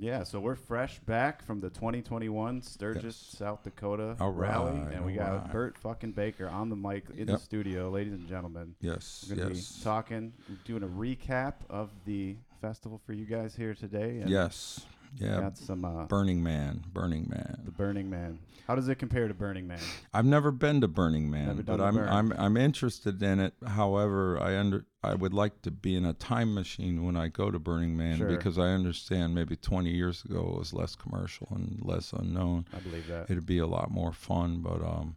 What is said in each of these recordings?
Yeah, so we're fresh back from the 2021 Sturgis, Yes. South Dakota All rally, right, and we got right. Bert fucking Baker on the mic in the studio, ladies and gentlemen. Yes, We're gonna yes, be talking, doing a recap of the festival for you guys here today. And yes, yeah. got some uh, Burning Man, Burning Man. the Burning Man. How does it compare to Burning Man? I've never been to Burning Man, but I'm burn. I'm I'm interested in it. However, I under I would like to be in a time machine when I go to Burning Man Sure. because I understand maybe 20 years ago it was less commercial and less unknown. I believe that. It'd be a lot more fun, but um,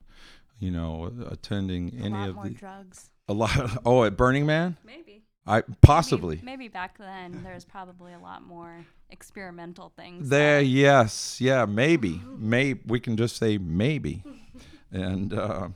you know, attending a any lot of more the drugs. a lot. oh, at Burning Man, Maybe. I possibly. Maybe, maybe back then there's probably a lot more experimental things. There, that- yes, yeah, maybe, may we can just say maybe, and uh,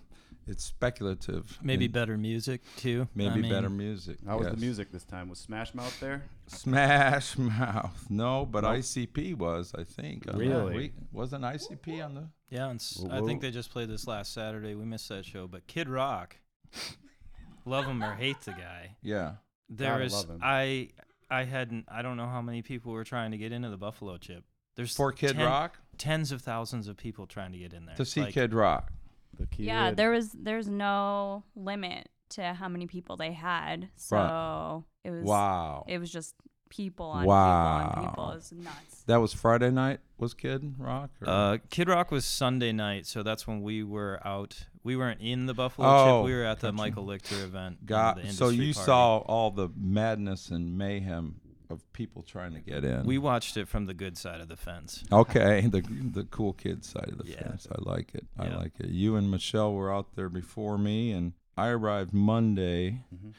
it's speculative. Maybe and better music too. I maybe mean, better music. How was the music this time? Was Smash Mouth there? Smash Mouth, no, but Nope. ICP was, I think. Really? week. wasn't ICP on the? Yeah, and s- Whoa, I think they just played this last Saturday. We missed that show, but Kid Rock, love him or hate the guy. Yeah, There Gotta is love him. I I hadn't I don't know how many people were trying to get into the Buffalo Chip. There's for Kid ten- Rock tens of thousands of people trying to get in there to see Like, Kid Rock. The kid. Yeah, there was there's no limit to how many people they had. So it was Wow, it was just people on Wow. people on people. It was nuts. that was Friday night. Was Kid Rock? or- Uh, Kid Rock was Sunday night, so that's when we were out. We weren't in the Buffalo Oh, Chip. We were at the gotcha. Michael Lichter event. Got the so you party. saw all the madness and mayhem of people trying to get in. We watched it from the good side of the fence. Okay, the the cool kid side of the Yeah. fence. I like it. I Yeah. like it. You and Michelle were out there before me, and I arrived Monday. Mhm.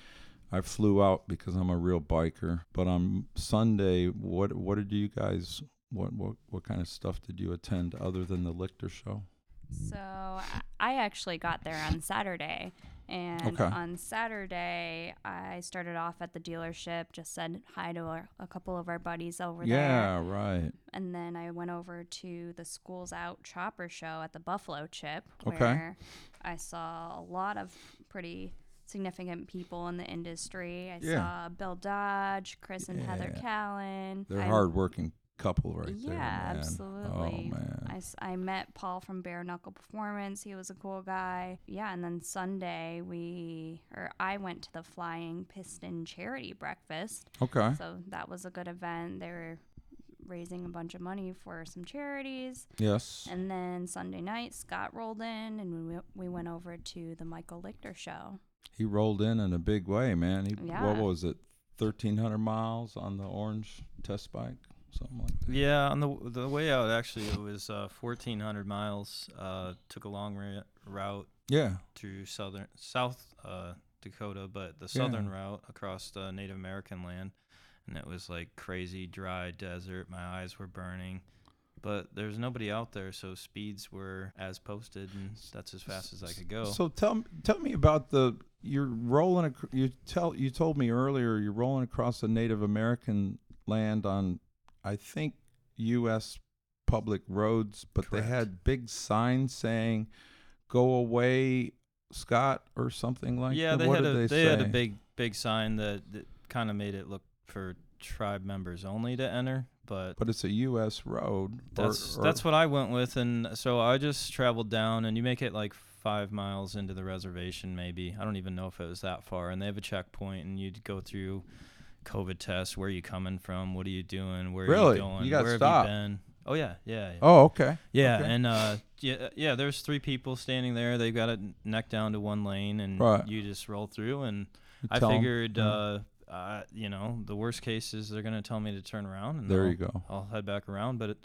I flew out because I'm a real biker. But on Sunday, what what did you guys? What what what kind of stuff did you attend other than the Lichter show? So I- actually got there on Saturday. And Okay. on Saturday, I started off at the dealership, just said hi to our, a couple of our buddies over there. Yeah, right. And then I went over to the Schools Out Chopper Show at the Buffalo Chip, Okay. where I saw a lot of pretty significant people in the industry. I Yeah. saw Bill Dodge, Chris and Heather Yeah. Callan. They're a hardworking couple right Yeah, there. man. Oh, absolutely. Oh man. I, I met Paul from Bare Knuckle Performance. He was a cool guy. Yeah, and then Sunday we or I went to the Flying Piston Charity Breakfast. okay. So that was a good event. They were raising a bunch of money for some charities. Yes. And then Sunday night, Scott rolled in, and we, we went over to the Michael Lichter show. He rolled in in a big way, man. He, What was it? 1,300 miles on the orange test bike? Something like that. Yeah, on the the way out, actually, it was uh, 1,400 miles. Uh, took a long ra- route Yeah. to southern South uh, Dakota, but the Yeah. southern route across the Native American land, and it was like crazy dry desert. My eyes were burning, but there's nobody out there, so speeds were as posted, and that's as fast as I could go. So tell tell me about the you're rolling. You tell you told me earlier you're rolling across the Native American land on, I think, U.S. public roads, but they had big signs saying, "Go away, Scott," or something like yeah, that. they what had did a they, they, had a big big sign that, that kind of made it look for tribe members only to enter, but But it's a U.S. road. or- That's or- that's what I went with, and so I just traveled down, and you make it like five miles into the reservation, maybe. I don't even know if it was that far, and they have a checkpoint, and you'd go through COVID test. Where are you coming from? What are you doing? Where are Really? you going? You got Where stopped? have you been? Oh yeah, yeah, yeah. Oh, okay. yeah, okay. and uh, yeah, yeah. There's three people standing there. They've got it neck down to one lane, and Right. you just roll through. And You I figured, uh, uh, you know, the worst case is they're gonna tell me to turn around, and there I'll- you go. I'll head back around. But it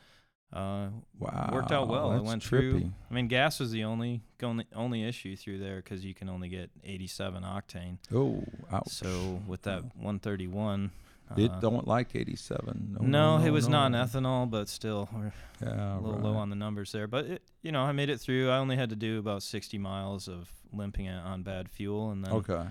uh, Wow, worked out well. I That's went trippy. through. I mean, gas was the only only only issue through there because you can only get 87 octane. Oh, ouch. So with that 131, It uh, don't like 87. No, no, no, it was no. non-ethanol, but still Yeah, a little right. low on the numbers there. But it, you know, I made it through. I only had to do about 60 miles of limping it on bad fuel, and then Okay.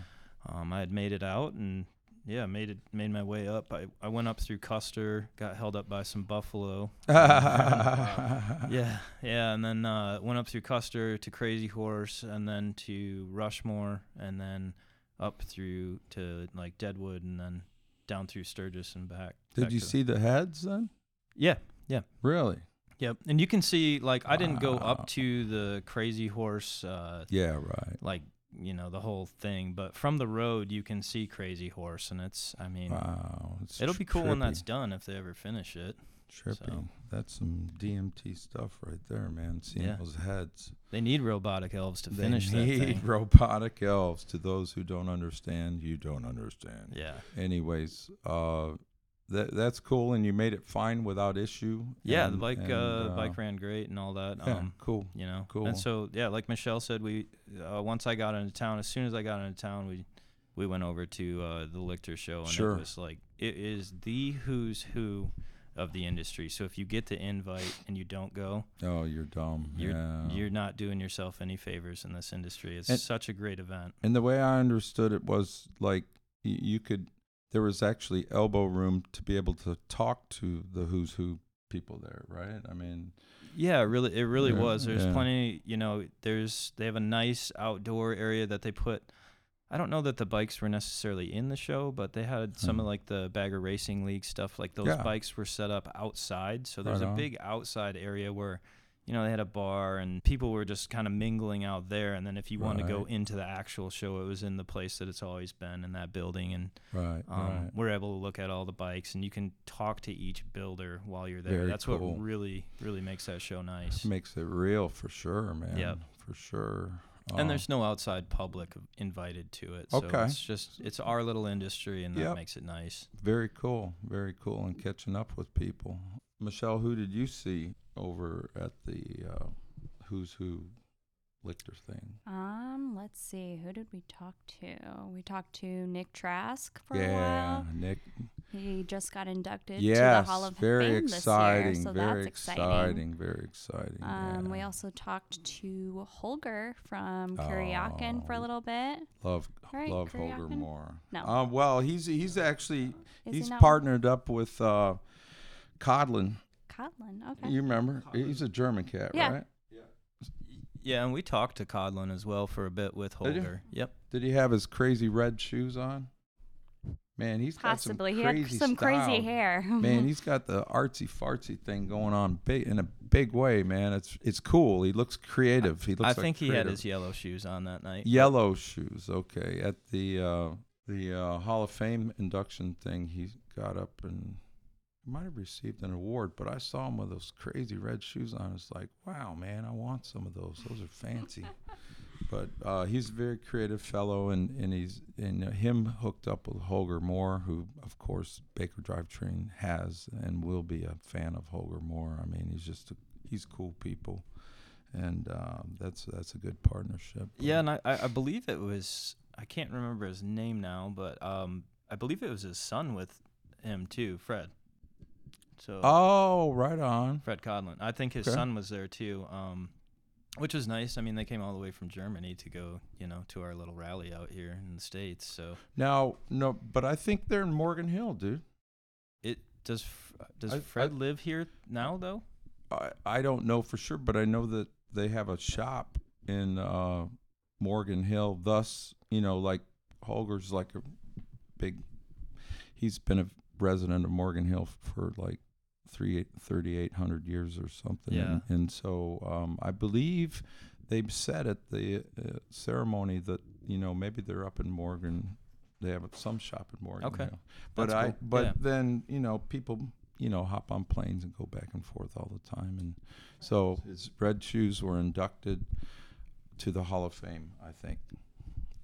um, I had made it out and. Yeah, made it made my way up. I, I went up through Custer, got held up by some buffalo, yeah, yeah, and then uh, went up through Custer to Crazy Horse, and then to Rushmore, and then up through to like Deadwood, and then down through Sturgis and back. Did back you see the heads then? Yeah. Yeah. Really? Yep. And you can see like I didn't go up to the crazy horse uh Yeah, right. like you know the whole thing but from the road you can see crazy horse and it's i mean Wow. It'll be cool when that's done if they ever finish it trippy. so. That's some DMT stuff right there, man. Seeing Yeah. those heads. they need robotic elves to They finish that need thing robotic elves. To those who don't understand, you don't understand. yeah Anyways, uh, that that's cool, and you made it fine without issue. yeah the bike and, uh, bike ran great and all that Yeah, um cool. you know Cool. and so yeah like michelle said we uh, once i got into town as soon as i got into town we we went over to uh, the lichter show and Sure. it was like it is the who's who of the industry so if you get the invite and you don't go Oh, you're dumb. you're yeah. you're not doing yourself any favors in this industry. It's And- such a great event. And the way I understood it was like you could, there was actually elbow room to be able to talk to the who's who people there, right? I mean, Yeah, it really it really Yeah, was. There's yeah. plenty, you know, there's they have a nice outdoor area that they put I don't know that the bikes were necessarily in the show, but they had some Hmm. of like the Bagger Racing League stuff. Like those Yeah. bikes were set up outside, so there's Right a big outside area where, you know, they had a bar and people were just kind of mingling out there. And then if you wanted to go into the actual show, it was in the place that it's always been in that building. And right, um, right. we're able to look at all the bikes and you can talk to each builder while you're there. Very That's cool. what really, really makes that show nice. Makes it real for sure, man. Yep. For sure. and Uh, there's no outside public invited to it. So Okay. it's just it's our little industry and that Yep. makes it nice. very cool, very cool, and catching up with people. Michelle, who did you see over at the uh, Who's Who Lichter thing? Um, let's see. Who did we talk to? We talked to Nick Trask for a yeah, while. Nick. He just got inducted Yes, to the Hall of very Fame exciting, this year, so very that's exciting. exciting, very exciting. Um, we also talked to Holger from Kuryakyn for a Oh, little bit. love right, love Holger more. No. Um, well, he's he's actually Is he's not? partnered up with uh, Kodlin. Kodlin, Okay. You remember? He's a German cat, Yeah. right? Yeah, and we talked to Kodlin as well for a bit with Did you? Yep. Did he have his crazy red shoes on? Man, he's Possibly. got He some had crazy some crazy hair. Man, he's got the artsy fartsy thing going on big in a big way, man. It's it's cool. He looks creative. He looks. I like think he had his yellow shoes on that night. yellow shoes. Okay, at the uh, the uh, Hall of Fame induction thing, he got up and might have received an award. But I saw him with those crazy red shoes on. It's like, wow, man, I want some of those. Those are fancy. but uh, he's a very creative fellow, and and he's and uh, him hooked up with Holger Moore, who of course Baker Drivetrain has and will be a fan of Holger Moore. I mean, he's just a, he's cool people. And um, that's that's a good partnership. Yeah, and I, I I believe it was I can't remember his name now, but um I believe it was his son with him too, Fred. So Oh, right on. Fred Kodlin. I think his Okay. son was there too. Um which was nice. I mean, they came all the way from Germany to go, you know, to our little rally out here in the states. So Now, no, but I think they're in Morgan Hill, dude. it does. Does I- I- Fred live here now though? I I don't know for sure, but I know that they have a shop in uh, Morgan Hill. Thus, you know, like Holger's like a big. He's been a resident of Morgan Hill for like three thirty eight hundred years or something. Yeah. And, and so um, I believe they've said at the uh, ceremony that you know maybe they're up in Morgan. They have some shop in Morgan Okay. Hill. But That's I cool. but Yeah. then you know people you know hop on planes and go back and forth all the time and so his red shoes were inducted to the Hall of Fame, I think,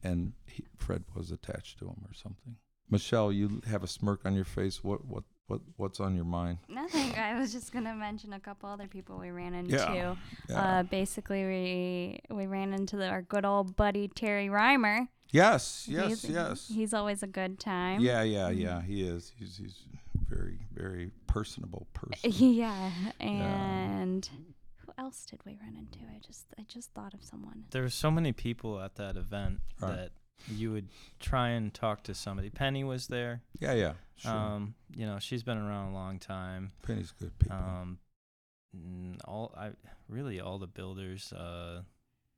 and he, Fred was attached to him or something. Michelle, you have a smirk on your face. What what what what's on your mind? Nothing. I was just gonna mention a couple other people we ran into. Yeah. Uh, basically, we we ran into the, our good old buddy Terry Reimer. yes, yes, he's, yes. He's always a good time. yeah, yeah, yeah. He is. He's he's very very personable person. yeah. And who else did we run into? I just I just thought of someone. There were so many people at that event Right. that you would try and talk to somebody. Penny was there. Yeah, yeah. Sure. Um, you know, she's been around a long time. Penny's good people. Um, all I really all the builders, uh,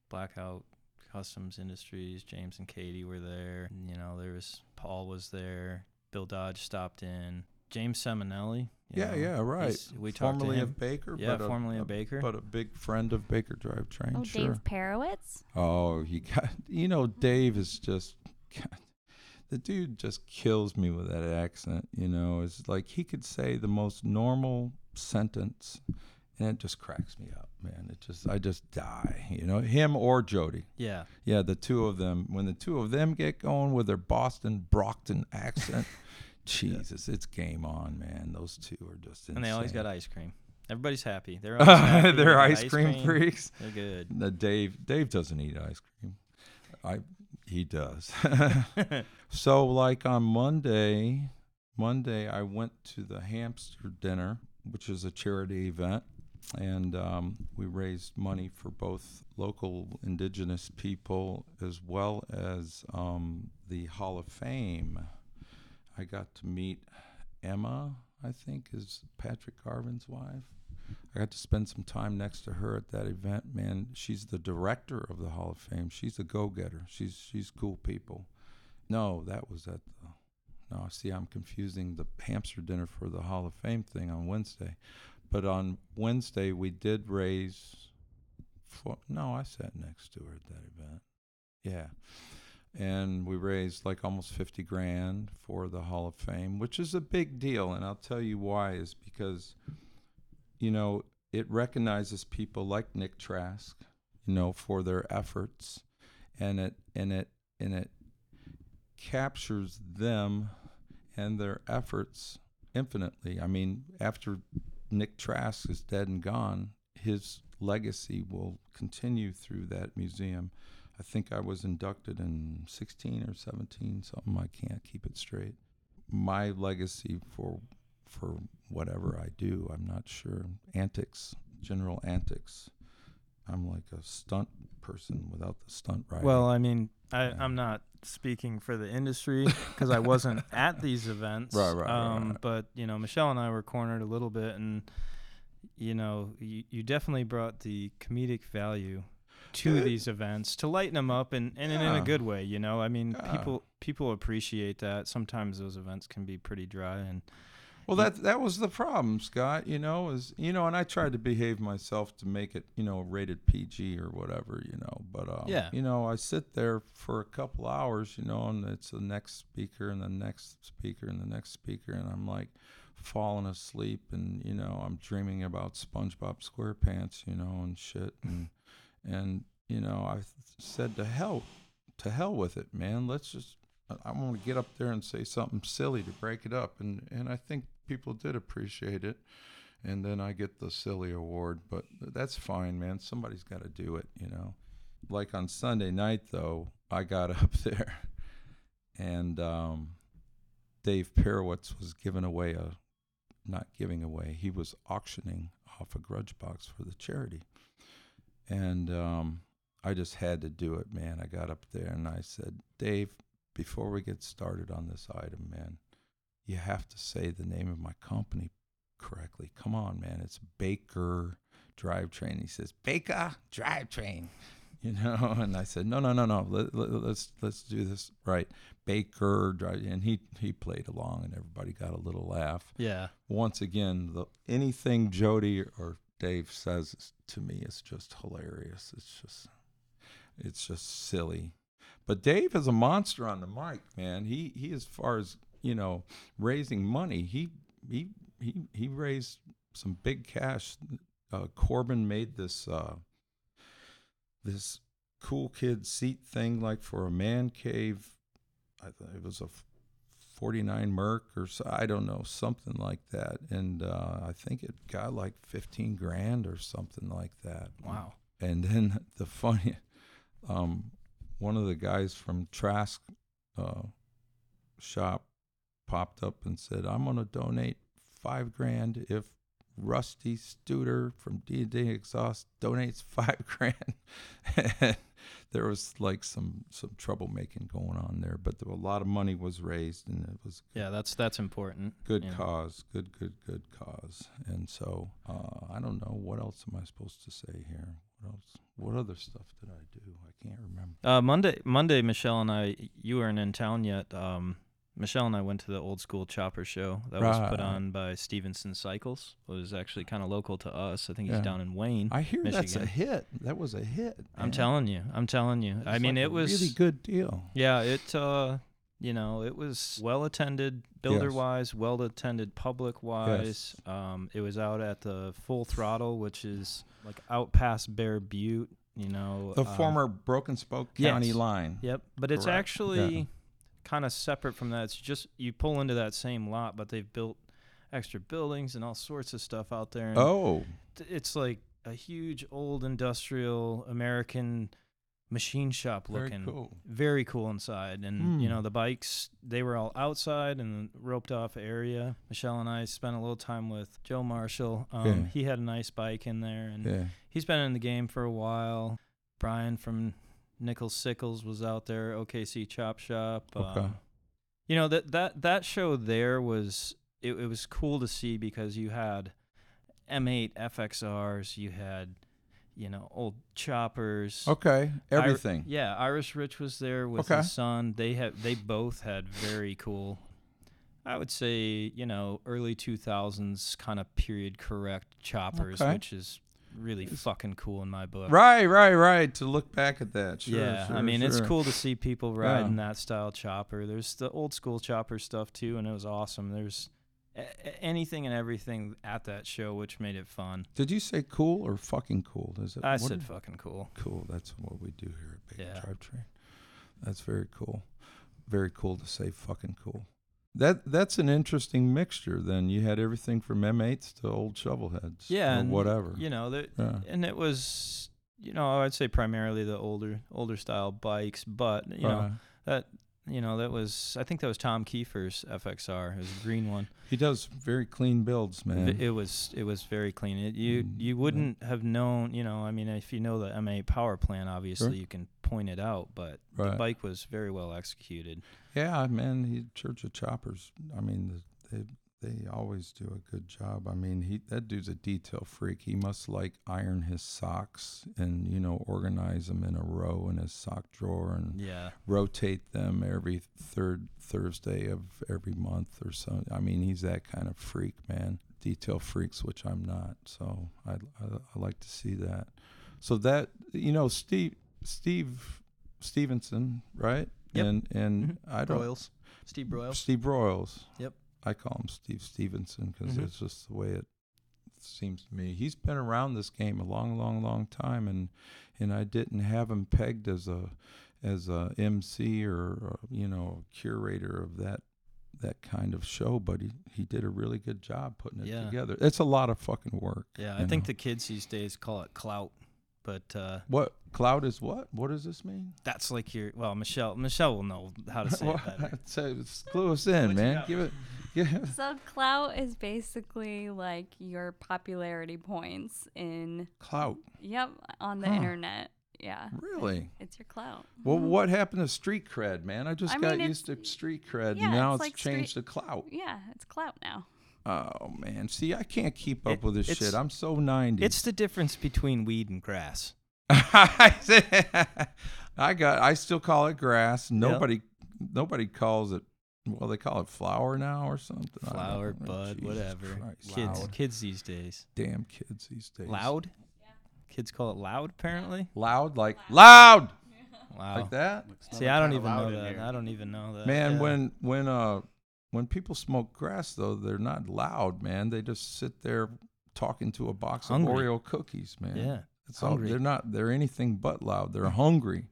Blackout Customs Industries, James and Katie were there. You know, there was Paul was there. Bill Dodge stopped in. James Seminelli. Yeah, know, yeah, right. We talked to formerly him. of Baker, yeah, but formerly a, of Baker. but a big friend of Baker Drive Train. Oh, sure. Dave Perewitz. Oh, he got you know Dave is just God, the dude just kills me with that accent. You know, it's like he could say the most normal sentence, and it just cracks me up, man. It just I just die. You know, him or Jody. yeah, Yeah, the two of them. When the two of them get going with their Boston Brockton accent, Jesus, it's game on, man. Those two are just insane. and they always got ice cream. Everybody's happy. They're happy. They They're got ice cream freaks. They're good. The Dave Dave doesn't eat ice cream. I he does. so like on Monday, Monday I went to the hamster dinner, which is a charity event, and um, we raised money for both local indigenous people as well as um, the Hall of Fame. I got to meet Emma, I think is Patrick Garvin's wife. I got to spend some time next to her at that event. Man, she's the director of the Hall of Fame. She's a go-getter. She's she's cool people. No, that was at the. No, I see, I'm confusing the hamster dinner for the Hall of Fame thing on Wednesday, but on Wednesday we did raise. For, no, I sat next to her at that event. Yeah, and we raised like almost 50 grand for the Hall of Fame, which is a big deal. And I'll tell you why is because, you know, it recognizes people like Nick Trask, you know, for their efforts, and it and it and it captures them and their efforts infinitely. I mean, after Nick Trask is dead and gone, his legacy will continue through that museum. I think I was inducted in 16 or 17, something I can't keep it straight. My legacy for for whatever I do, I'm not sure. Antics, general antics. I'm like a stunt person without the stunt riding. Well, I mean, I. I'm not speaking for the industry because I wasn't at these events. Right, right, right, um, right. But you know, Michelle and I were cornered a little bit, and you know, you, you definitely brought the comedic value to these events to lighten them up and, and in a good way. You know, I mean, Yeah. people people appreciate that. Sometimes those events can be pretty dry, and Well, that that was the problem, Scott. You know, is you know, and I tried to behave myself to make it, you know, rated PG or whatever, you know. But um, Yeah. you know, I sit there for a couple hours, you know, and it's the next speaker and the next speaker and the next speaker, and I'm like falling asleep, and you know, I'm dreaming about SpongeBob SquarePants, you know, and shit, and and you know, I said to hell, to hell with it, man. Let's just I- want to get up there and say something silly to break it up, and and I think people did appreciate it. And then I get the silly award, but that's fine, man. Somebody's got to do it, you know. Like on Sunday night, though, I got up there, and um, Dave Perewitz was giving away a, not giving away, he was auctioning off a grudge box for the charity, and um, I just had to do it, man. I got up there and I said, Dave, before we get started on this item, man, you have to say the name of my company correctly. Come on, man. It's Baker Drivetrain. He says, Baker Drivetrain. You know, and I said, no, no, no, no. Let, let, let's let's do this right. Baker Drive, and he he played along, and everybody got a little laugh. yeah, Once again, the anything Jody or Dave says to me is just hilarious. It's just it's just silly. But Dave is a monster on the mic, man. He he as far as, you know, raising money, he he he he raised some big cash. Uh, Corbin made this uh this cool kid seat thing like for a man cave. I it was a 49 Merc or so, I don't know, something like that. And uh, I think it got like 15 grand or something like that. wow, And then the funny, um, one of the guys from Trask uh, shop popped up and said, "I'm going to donate five grand if Rusty Studer from D and D Exhaust donates five grand." There was like some some troublemaking going on there, but there, a lot of money was raised, and it was yeah, that's that's important. good know. cause, good, good, good cause. And so uh, I don't know what else am I supposed to say here. What else? What other stuff did I do? I can't remember. Uh, Monday, Monday, Michelle and I, you weren't in town yet. Um, Michelle and I went to the old school chopper show that was put on by Stevenson Cycles. It was actually kind of local to us. I think he's Yeah. down in Wayne. I hear that's a Michigan. hit. That was a hit. I'm telling you. I'm telling you. I mean, like it a was really good deal. Yeah, it uh you know, it was well attended builder wise, well attended public wise. Um it was out at the full throttle, which is like out past Bear Butte, you know. The um, former Broken Spoke County yes. line. Yep, but it's actually Yeah. Kind of separate from that. It's just you pull into that same lot, but they've built extra buildings and all sorts of stuff out there. And Oh, th- it's like a huge old industrial American machine shop very looking cool. very cool inside and you Hmm. know the bikes they were all outside in the roped off area michelle and i spent a little time with joe marshall um, Yeah. he had a nice bike in there and Yeah. he's been in the game for a while brian from nichols sickles was out there okc chop shop Okay. um, you know that that that show there was it, it was cool to see because you had m8 fxrs you had you know old choppers Okay. Ir- Everything. yeah, Irish Rich was there with Okay. his son. They have they both had very cool. I would say you know early two thousands kind of period correct choppers, Okay. which is really fucking cool in my book. Right, right, right. To look back at that. Sure, yeah, I sure, mean it's cool to see people riding Yeah. that style chopper. There's the old school chopper stuff too, and it was awesome. There's a- anything and everything at that show, which made it fun. Did you say cool or fucking cool? Is it? I said fucking cool. cool. That's what we do here at Big Yeah. Drivetrain. That's very cool. Very cool to say fucking cool. That that's an interesting mixture. Then you had everything from M8s to old shovelheads. Yeah, or and, whatever. You know, the, Yeah. and it was, you know, I'd say primarily the older older style bikes, but you know that you know that was I think that was Tom Kiefer's FXR, his green one. he does very clean builds, man. It was it was very clean. It, you Mm, you wouldn't have known, you know, I mean, if you know the M8 power plant, obviously Sure. you can point it out, but the bike was very well executed. Yeah, man, he Church of Choppers. I mean, they they always do a good job. I mean, he that dude's a detail freak. He must like iron his socks and you know organize them in a row in his sock drawer and Yeah. rotate them every third Thursday of every month or so. I mean, he's that kind of freak, man. Detail freaks, which I'm not. So I I, I like to see that. So that you know, Steve Steve Stevenson, right? Yep. And and Mhm. I don't Broyles. Steve Broyles. Steve Broyles. Yep. I call him Steve Stevenson because Mhm. it's just the way it seems to me. He's been around this game a long, long, long time, and and I didn't have him pegged as a as a MC or uh, you know curator of that that kind of show, but he he did a really good job putting it Yeah. together. It's a lot of fucking work. Yeah, I you think the kids these days call it clout, but uh, what cloud is what? What does this mean? that's like your well, Michelle. Michelle will know how to say it better. So clue us in, man. Give it. Yeah. So clout is basically like your popularity points in Clout. yep on the Huh. internet. Yeah. Really? It's your clout. Well, Mhm. what happened to street cred, man? I just I got mean, used to street cred, yeah, and now it's it's, like street- changed to clout. Yeah, it's clout now. Oh man, see, I can't keep up It- with this shit. I'm so ninety. It's the difference between weed and grass. I got. I still call it grass. Nobody, nobody calls it. Well, they call it flower now or something. Flower, bud, Jesus whatever. Christ. Kids, Loud. kids these days. damn kids these days. Loud. Kids call it loud. Apparently. loud, like loud, Wow. like that. See, I don't even know that. I don't even know that. Man, Yeah. when when uh when people smoke grass though, they're not loud, man. They just sit there talking to a box Hungry. of Oreo cookies, man. yeah. It's all, hungry. they're not they're anything but loud. They're hungry.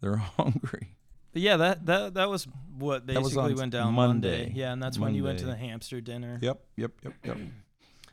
They're hungry. But yeah, that that that was what was basically on went down Monday. Yeah, and that's when you went to the hamster dinner. Yep, yep, yep, yep.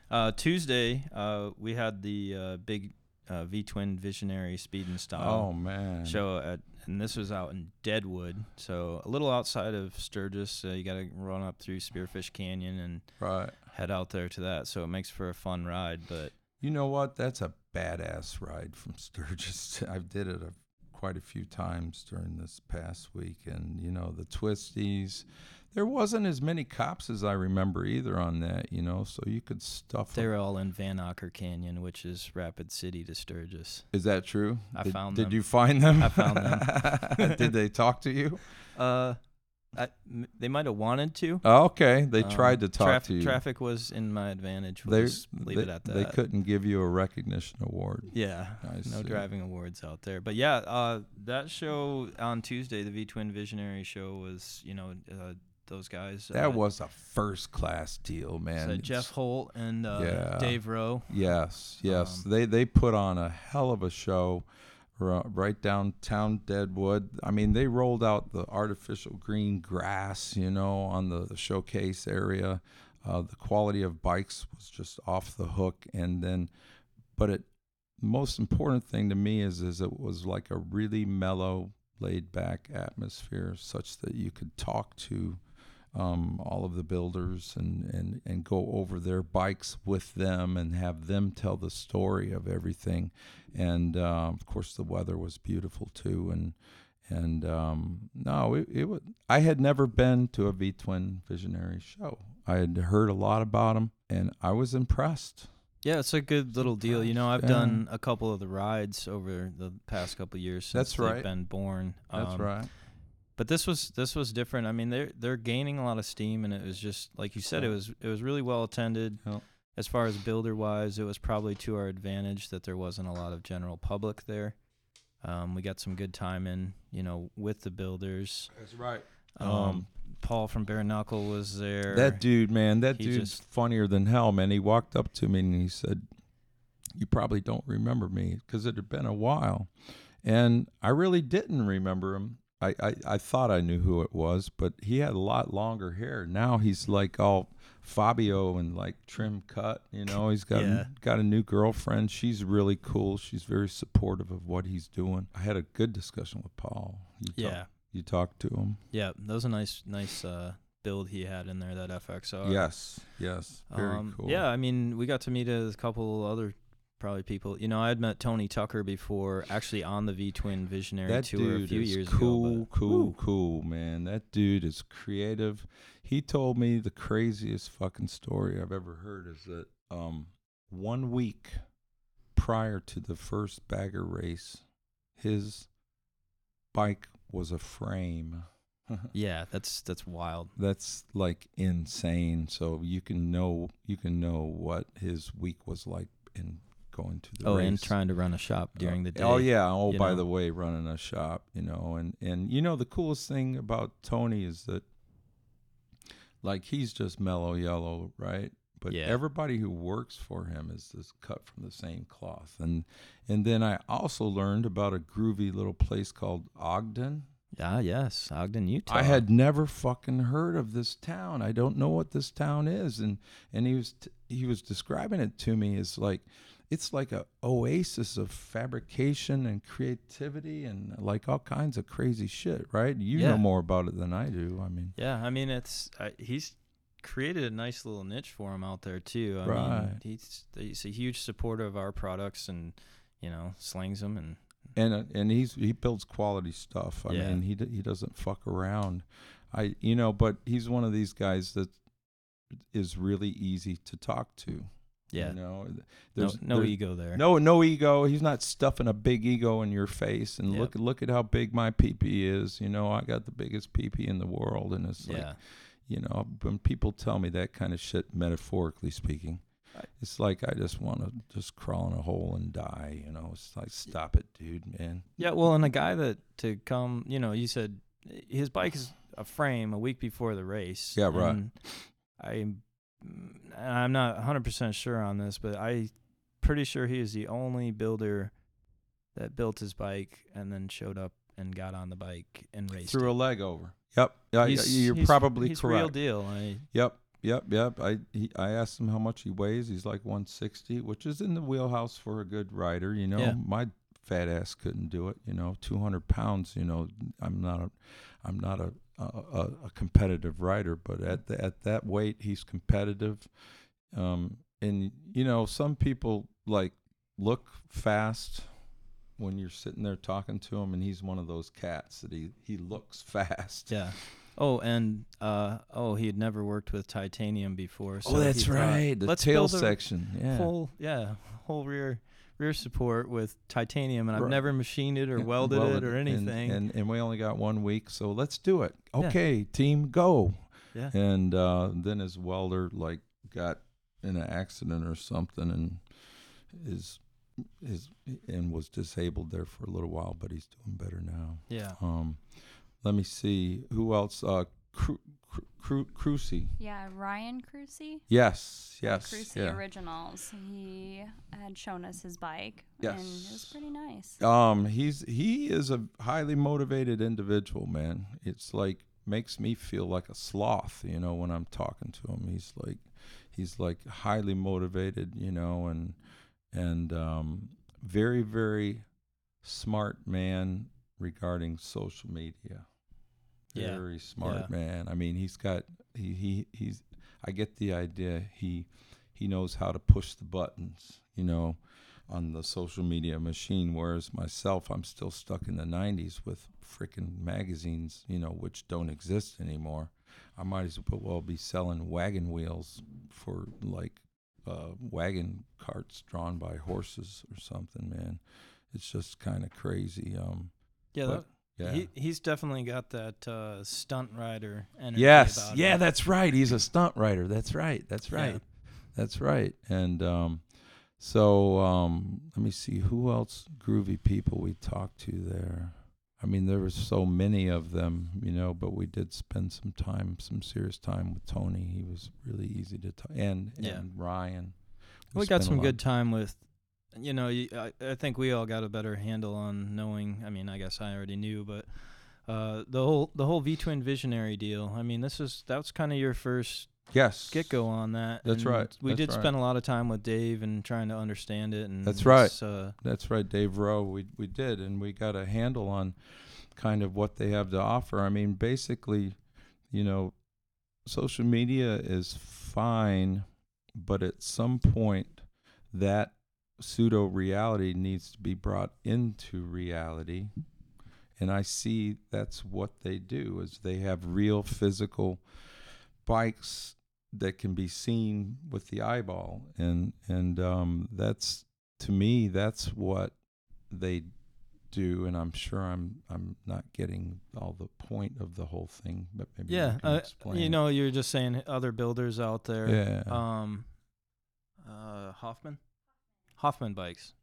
Uh, Tuesday, uh, we had the uh, big uh, V Twin Visionary Speed and style. oh man. show at, and this was out in Deadwood, so a little outside of Sturgis. Uh, you got to run up through Spearfish Canyon and Right. head out there to that. So it makes for a fun ride. But You know what? That's a badass ride from Sturgis. I've did it a, quite a few times during this past week, and you know the twisties. There wasn't as many cops as I remember either on that, you know, so you could stuff. they're all in Van Ocker Canyon, which is Rapid City to Sturgis. Is that true? I did, found Did them. you find them? I found them. did they talk to you? Uh, I, they might have wanted to. Oh, okay, they Um, tried to talk traf- to you. Traffic was in my advantage. We'll they, leave they, it at that. they couldn't give you a recognition award. Yeah, I no see. driving awards out there. But yeah, uh, that show on Tuesday, the V Twin Visionary show, was you know uh, those guys. That uh, was a first class deal, man. so Jeff Holt and uh, Yeah. Dave Rowe. Yes, yes. Um, they they put on a hell of a show right downtown Deadwood. I mean, they rolled out the artificial green grass, you know, on the, the showcase area. Uh, the quality of bikes was just off the hook, and then, but it most important thing to me is is it was like a really mellow, laid back atmosphere, such that you could talk to um, all of the builders and, and, and go over their bikes with them and have them tell the story of everything. And uh, of course, the weather was beautiful too. And and um, no, it, it was. I had never been to a V Twin Visionary show. I had heard a lot about them, and I was impressed. Yeah, it's a good little deal. You know, I've Yeah. done a couple of the rides over the past couple of years since That's they've been born. That's Um, right. But this was this was different. I mean, they're they're gaining a lot of steam, and it was just like you said, it was it was really well attended. Yep. As far as builder wise, it was probably to our advantage that there wasn't a lot of general public there. Um, we got some good time in, you know, with the builders. That's right. Um, Um, Paul from Bare Knuckle was there. That dude, man, that He dude's just- funnier than hell, man. He walked up to me and he said, "You probably don't remember me because it had been a while," and I really didn't remember him. I, I, I thought I knew who it was, but he had a lot longer hair. Now he's like all Fabio and like trim cut. You know, he's got Yeah. a, got a new girlfriend. She's really cool. She's very supportive of what he's doing. I had a good discussion with Paul. You talk- yeah, you talked to him. yeah, that was a nice nice uh, build he had in there. That FXR. yes, yes, very Um, cool. Yeah, I mean, we got to meet a couple other probably people. You know, I had met Tony Tucker before, actually on the V Twin Visionary that tour dude a few is years cool, ago. but- cool, cool, man. That dude is creative. He told me the craziest fucking story I've ever heard is that um, one week prior to the first bagger race, his bike was a frame. Yeah, that's that's wild. That's like insane. So you can know you can know what his week was like in going to the Oh, race. and trying to run a shop during the day. Oh yeah. Oh, by know? the way, running a shop, you know, and and you know the coolest thing about Tony is that, like, he's just mellow yellow, right? But Yeah. everybody who works for him is just cut from the same cloth. And and then I also learned about a groovy little place called Ogden. Ah, yes, Ogden, Utah. I had never fucking heard of this town. I don't know what this town is, and and he was t- he was describing it to me as like it's like a oasis of fabrication and creativity and like all kinds of crazy shit. Right? You Yeah. know more about it than I do. I mean, Yeah, I mean, it's uh, he's created a nice little niche for him out there too. I Right. mean, he's he's a huge supporter of our products and you know slings them and and uh, and he's he builds quality stuff. I Yeah. mean, he d- he doesn't fuck around. I you know, but he's one of these guys that is really easy to talk to. Yeah, You know, no There's- no there's- ego there. No, no ego. He's not stuffing a big ego in your face. And Yep. look, look at how big my peepee is. You know, I got the biggest peepee in the world, and it's like, yeah, you know, when people tell me that kind of shit, metaphorically speaking, it's like I just want to just crawl in a hole and die. You know, it's like stop it, dude, man. yeah. Well, and a guy that to come, you know, you said his bike is a frame a week before the race. Yeah, right. I, I'm not 100 percent sure on this, but I pretty sure he is the only builder that built his bike and then showed up and got on the bike and raced. Threw it. a leg over. Yep, yeah, yeah, He's- you're he's- probably he's correct. real deal. I, Yep, yep, yep. I he, I asked him how much he weighs. He's like 160, which is in the wheelhouse for a good rider. You know, Yeah. my fat ass couldn't do it. You know, 200 pounds. You know, I'm not a, I'm not a a, a, competitive rider, but at the, at that weight, he's competitive. Um, and you know, some people like look fast when you're sitting there talking to him, and he's one of those cats that he he looks fast yeah, Oh, and uh, oh, he had never worked with titanium before. So oh, that's thought, right. The tail section. Yeah. Whole yeah, whole rear rear support with titanium, and I've Right. never machined it or Yeah, welded, it or anything. And, and we only got one week, so let's do it. Yeah. Okay, team, go. yeah. And uh, then his welder like got in an accident or something, and is is and was disabled there for a little while, but he's doing better now. Yeah. Um, let me see who else. Uh, Cru- Cru- Cru- Crucy. Yeah, Ryan Crucy. Yes, yes, Crucy yeah. Originals. He had shown us his bike, and it was pretty nice. Um, he's he is a highly motivated individual, man. It's like makes me feel like a sloth, you know, when I'm talking to him. He's like he's like highly motivated, you know, and and um very very smart man regarding social media. Yeah. Very smart Yeah. man. I mean, he's got he, he he's I get the idea. He he knows how to push the buttons, you know, on the social media machine. Whereas myself, I'm still stuck in the 90s with freaking magazines, you know, which don't exist anymore. I might as well be selling wagon wheels for like uh, wagon carts drawn by horses or something, man. It's just kind of crazy. Um, Yeah. that- yeah. He he's definitely got that uh, stunt rider energy. Yes. Yeah, him. that's right. He's a stunt writer. That's right. That's Yeah. right. That's right. And um, so um, let me see who else groovy people we talked to there. I mean, there were so many of them, you know, but we did spend some time, some serious time with Tony. He was really easy to talk, and, Yeah. and Ryan. we got some good time with you know I, I think we all got a better handle on knowing i mean i guess i already knew but uh, the whole the whole v twin visionary deal i mean this is that was kind of your first Yes. get go on that That's and right, we that's did right. spend a lot of time with dave and trying to understand it and That's right. uh, That's right, Dave Rowe. We we did, and we got a handle on kind of what they have to offer. I mean, basically, you know, social media is fine, but at some point, that pseudo reality needs to be brought into reality. And I see that's what they do is they have real physical bikes that can be seen with the eyeball. And and um, that's to me that's what they do. And i'm sure i'm i'm not getting all the point of the whole thing but maybe you yeah can uh, you know you're just saying other builders out there. Yeah. Um uh hoffman hoffman bikes.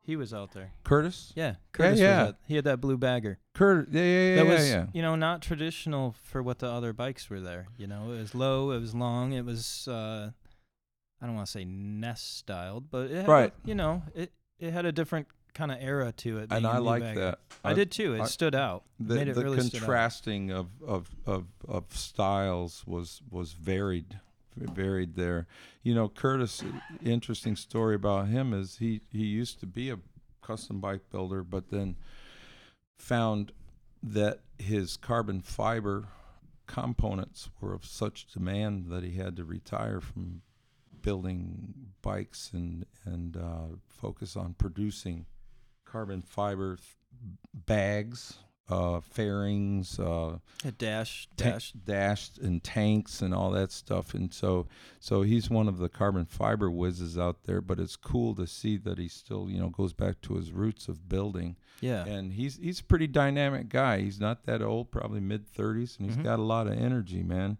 He was out there. Curtis? Yeah curtis yeah. Was at, he had that blue bagger. Curtis yeah yeah yeah that yeah, was yeah. you know not traditional for what the other bikes were there you know. It was low it was long it was uh i don't want to say nest styled but it had, Right. you know it it had a different kind of era to it and I i like that. I Uh, did too. It I- stood out. The, made it the really out. contrasting of, of of of styles was was varied varied there. You know curtis interesting story about him is he he used to be a custom bike builder but then found that his carbon fiber components were of such demand that he had to retire from building bikes and and uh, focus on producing carbon fiber th- bags, uh, fairings, uh, a dash ta- dash dashed and tanks and all that stuff. And so, so he's one of the carbon fiber whizzes out there. But it's cool to see that he still, you know, goes back to his roots of building. yeah And he's he's a pretty dynamic guy. He's not that old, probably mid thirties, and he's Mhm. got a lot of energy, man.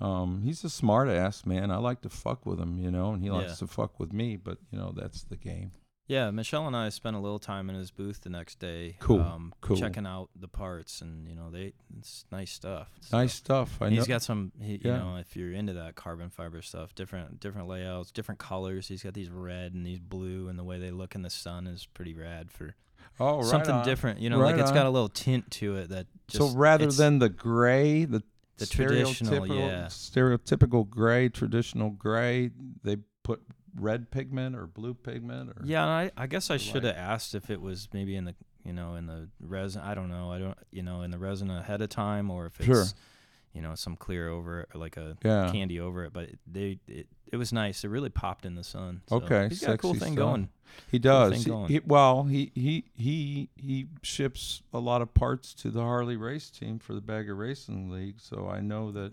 Um, he's a smart ass, man. I like to fuck with him, you know, and he likes Yeah. to fuck with me. But you know, that's the game. Yeah, Michelle and I spent a little time in his booth the next day. Cool, Um, cool. Checking out the parts, and you know, they it's nice stuff. Nice stuff. I he's know. got some, he, Yeah. you know, if you're into that carbon fiber stuff, different different layouts, different colors. He's got these red and these blue, and the way they look in the sun is pretty rad for oh, right something on. different. You know, Right like it's got a little tint to it that. Just, so rather than the gray, the The traditional, stereotypical- yeah. stereotypical gray, traditional gray, they put red pigment or blue pigment or Yeah, and I, I guess I should have asked if it was maybe in the you know in the resin. I don't know. I don't you know in the resin ahead of time or if it's Sure. you know some clear over it or like a yeah. candy over it. But they it, it was nice. It really popped in the sun. So Okay, he's got a cool thing stuff. going. He does. He- going. he- well, he, he he he ships a lot of parts to the Harley race team for the Bagger Racing League. So I know that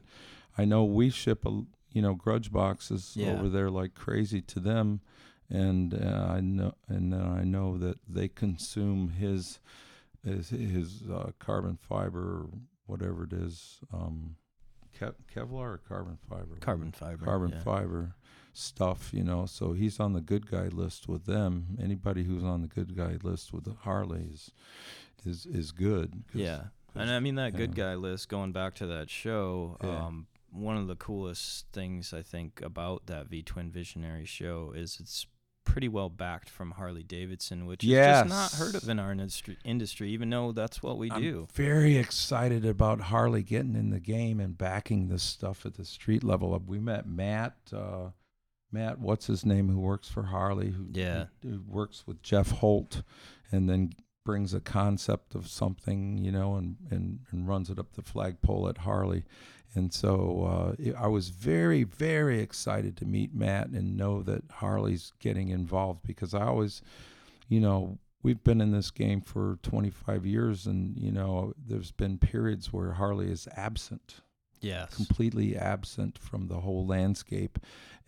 I know we ship a you know grudge boxes Yeah. over there like crazy to them, and uh, I know and then I know that they consume his his, his uh, carbon fiber or whatever it is, um, Kev- Kevlar or carbon fiber. Carbon fiber. carbon yeah. fiber stuff, you know. So he's on the good guy list with them. Anybody who's on the good guy list with the Harleys is is good. 'cause- Yeah. 'cause- And I mean that good yeah. guy list going back to that show. Yeah. Um, one of the coolest things I think about that V Twin Visionary show is it's pretty well backed from Harley Davidson, which is just not heard of in our industry, industry even though that's what we I'm do. very excited about Harley getting in the game and backing this stuff at the street level. Uh, We met Matt. Uh, Matt, what's his name? Who works for Harley? Who, Yeah. who, who works with Jeff Holt, and then brings a concept of something, you know, and and, and runs it up the flagpole at Harley. And so uh, I was very, very excited to meet Matt and know that Harley's getting involved because I always, you know, we've been in this game for 25 years, and you know, there's been periods where Harley is absent, Yes. completely absent from the whole landscape,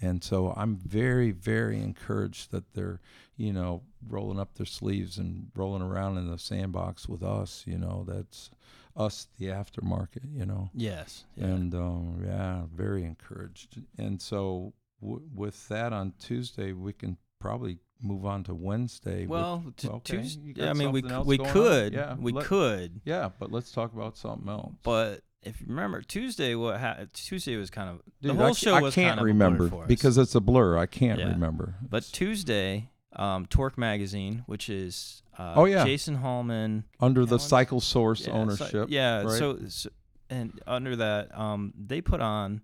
and so I'm very, very encouraged that they're, you know, rolling up their sleeves and rolling around in the sandbox with us. You know, that's us, the aftermarket. You know. Yes. Yeah. And um, yeah, very encouraged. And so, w- with that on Tuesday, we can probably move on to Wednesday. with- well, t- okay, Tuesday. I mean, we we on? could, Yeah, we let- could, yeah, but let's talk about something else. but if you remember Tuesday, what ha- Tuesday was kind of Dude, the whole I, show I was can't kind of remember because it's a blur. I can't Yeah. remember. But Tuesday, um, Torque Magazine, which is uh, Oh, yeah. Jason Hallman under the Cycle Source yeah, so- ownership. yeah, right? so, so and under that, um, they put on.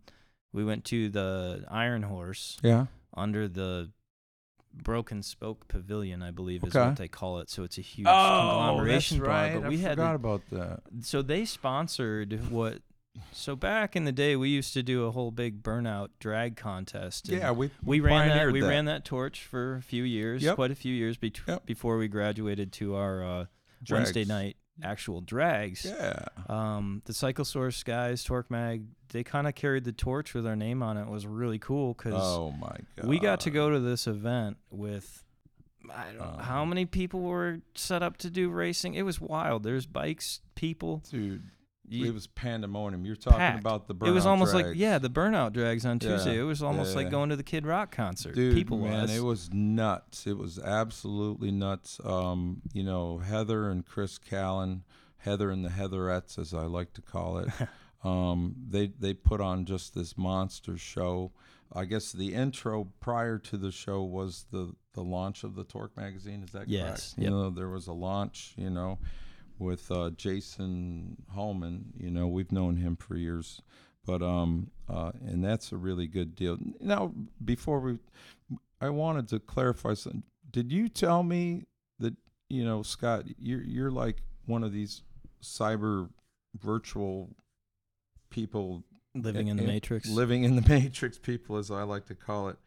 We went to the Iron Horse yeah. under the Broken Spoke Pavilion, I believe is Okay. what they call it. So it's a huge Oh, conglomeration that's bar. right. But we I had forgot to, about that. so they sponsored what. So back in the day, we used to do a whole big burnout drag contest. Yeah, we we ran that. We that. ran that torch for a few years, Yep. quite a few years bet- Yep. before we graduated to our uh, Wednesday night actual drags. Yeah. Um, the Cycle Source guys, Torque Mag, they kind of carried the torch with our name on it. It was really cool because Oh my god. we got to go to this event with. I don't know how Um, many people were set up to do racing. It was wild. There's bikes, people. dude. You- it was pandemonium. You're talking packed. about the it was burnout almost like yeah, the burnout drags on Yeah, Tuesday. It was almost like going to the Kid Rock concert. Dude, people man, was. it was nuts. It was absolutely nuts. Um, you know, Heather and Chris Callen, Heather and the Heatherettes, as I like to call it. um, they they put on just this monster show. I guess the intro prior to the show was the the launch of the Torque magazine. Is that Yes, correct? You yep. know, there was a launch. You know, with uh, Jason Holman. You know, we've known him for years, but um, uh, and that's a really good deal. Now, before we, I wanted to clarify something. Did you tell me that you know, Scott, you're you're like one of these cyber virtual people living in the Matrix. living in the matrix people as i like to call it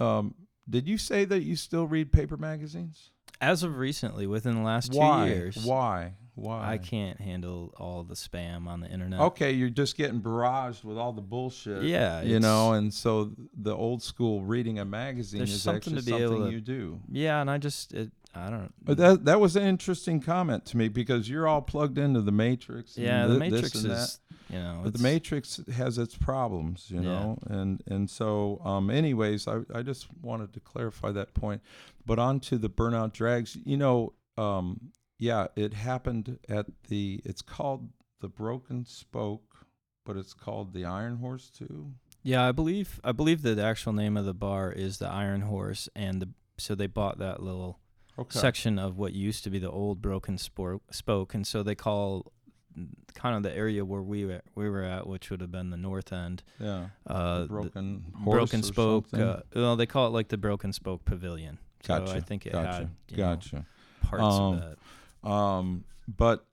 um, did you say that you still read paper magazines As of recently, within the last two years, why why I can't handle all the spam on the internet. okay you're just getting barraged with all the bullshit Yeah, you it's- know and so the old school reading a magazine There's is something actually to be able something to- you do Yeah, and I just it, I don't. But that that was an interesting comment to me because you're all plugged into the matrix and yeah, the thi- this Matrix and that. is you know. But the Matrix has its problems, you Yeah. know, and and so, um, anyways, I I just wanted to clarify that point. But on to the burnout drags, you know, um, yeah, it happened at the. It's called the Broken Spoke, but it's called the Iron Horse too. Yeah, I believe I believe that the actual name of the bar is the Iron Horse, and the so they bought that little Okay. section of what used to be the old Broken Spoke, and so they call kind of the area where we were, we were at, which would have been the north end, yeah. uh, the broken horse Broken Spoke. Uh, well, they call it like the Broken Spoke Pavilion. So Gotcha, I think it gotcha. had you know, gotcha. parts Um, of that. Um, but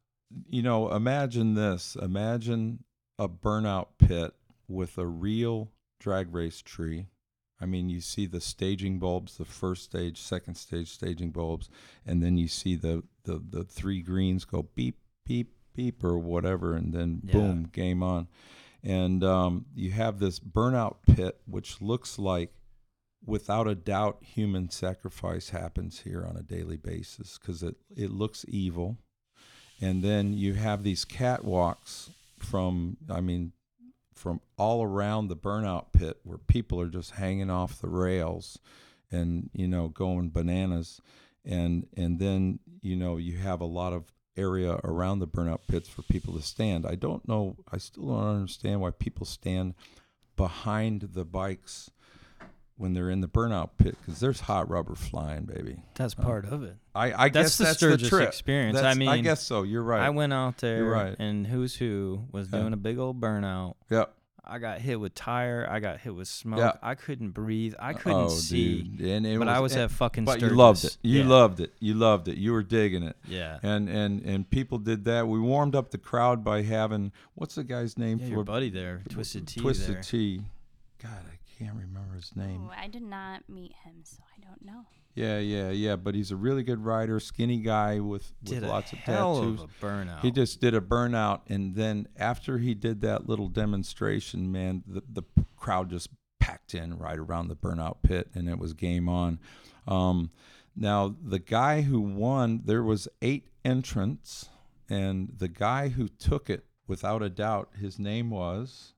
you know, imagine this. Imagine a burnout pit with a real drag race tree. I mean, you see the staging bulbs, the first stage, second stage staging bulbs, and then you see the the, the three greens go beep beep beep or whatever, and then Yeah. boom, game on. And um, you have this burnout pit, which looks like, without a doubt, human sacrifice happens here on a daily basis because it it looks evil. And then you have these catwalks from, I mean, from all around the burnout pit where people are just hanging off the rails and you know going bananas and and then you know you have a lot of area around the burnout pits for people to stand i don't know i still don't understand why people stand behind the bikes when they're in the burnout pit because there's hot rubber flying baby That's uh, part of it. i i That's guess the that's Sturgis the trip experience. I That's- i mean, guess so you're right I went out there right. and Who's Who was Yeah. doing a big old burnout. yep I got hit with tire. I got hit with smoke. Yeah. I couldn't breathe. I couldn't oh, see. dude. And it But I was and- at fucking but Sturgis. you loved it you yeah. loved it you loved it you were digging it Yeah. and and and people did that. We warmed up the crowd by having what's the guy's name Yeah, for your buddy there, Twisted T. Twisted there. Tea. God, I can't remember his name. Ooh, I did not meet him, so I don't know. Yeah, yeah, yeah. But he's a really good rider, skinny guy with with Did lots of tattoos. of a burnout. He just did a burnout, and then after he did that little demonstration, man, the the crowd just packed in right around the burnout pit, and it was game on. Um, now the guy who won, there was eight entrants, and the guy who took it, without a doubt, his name was.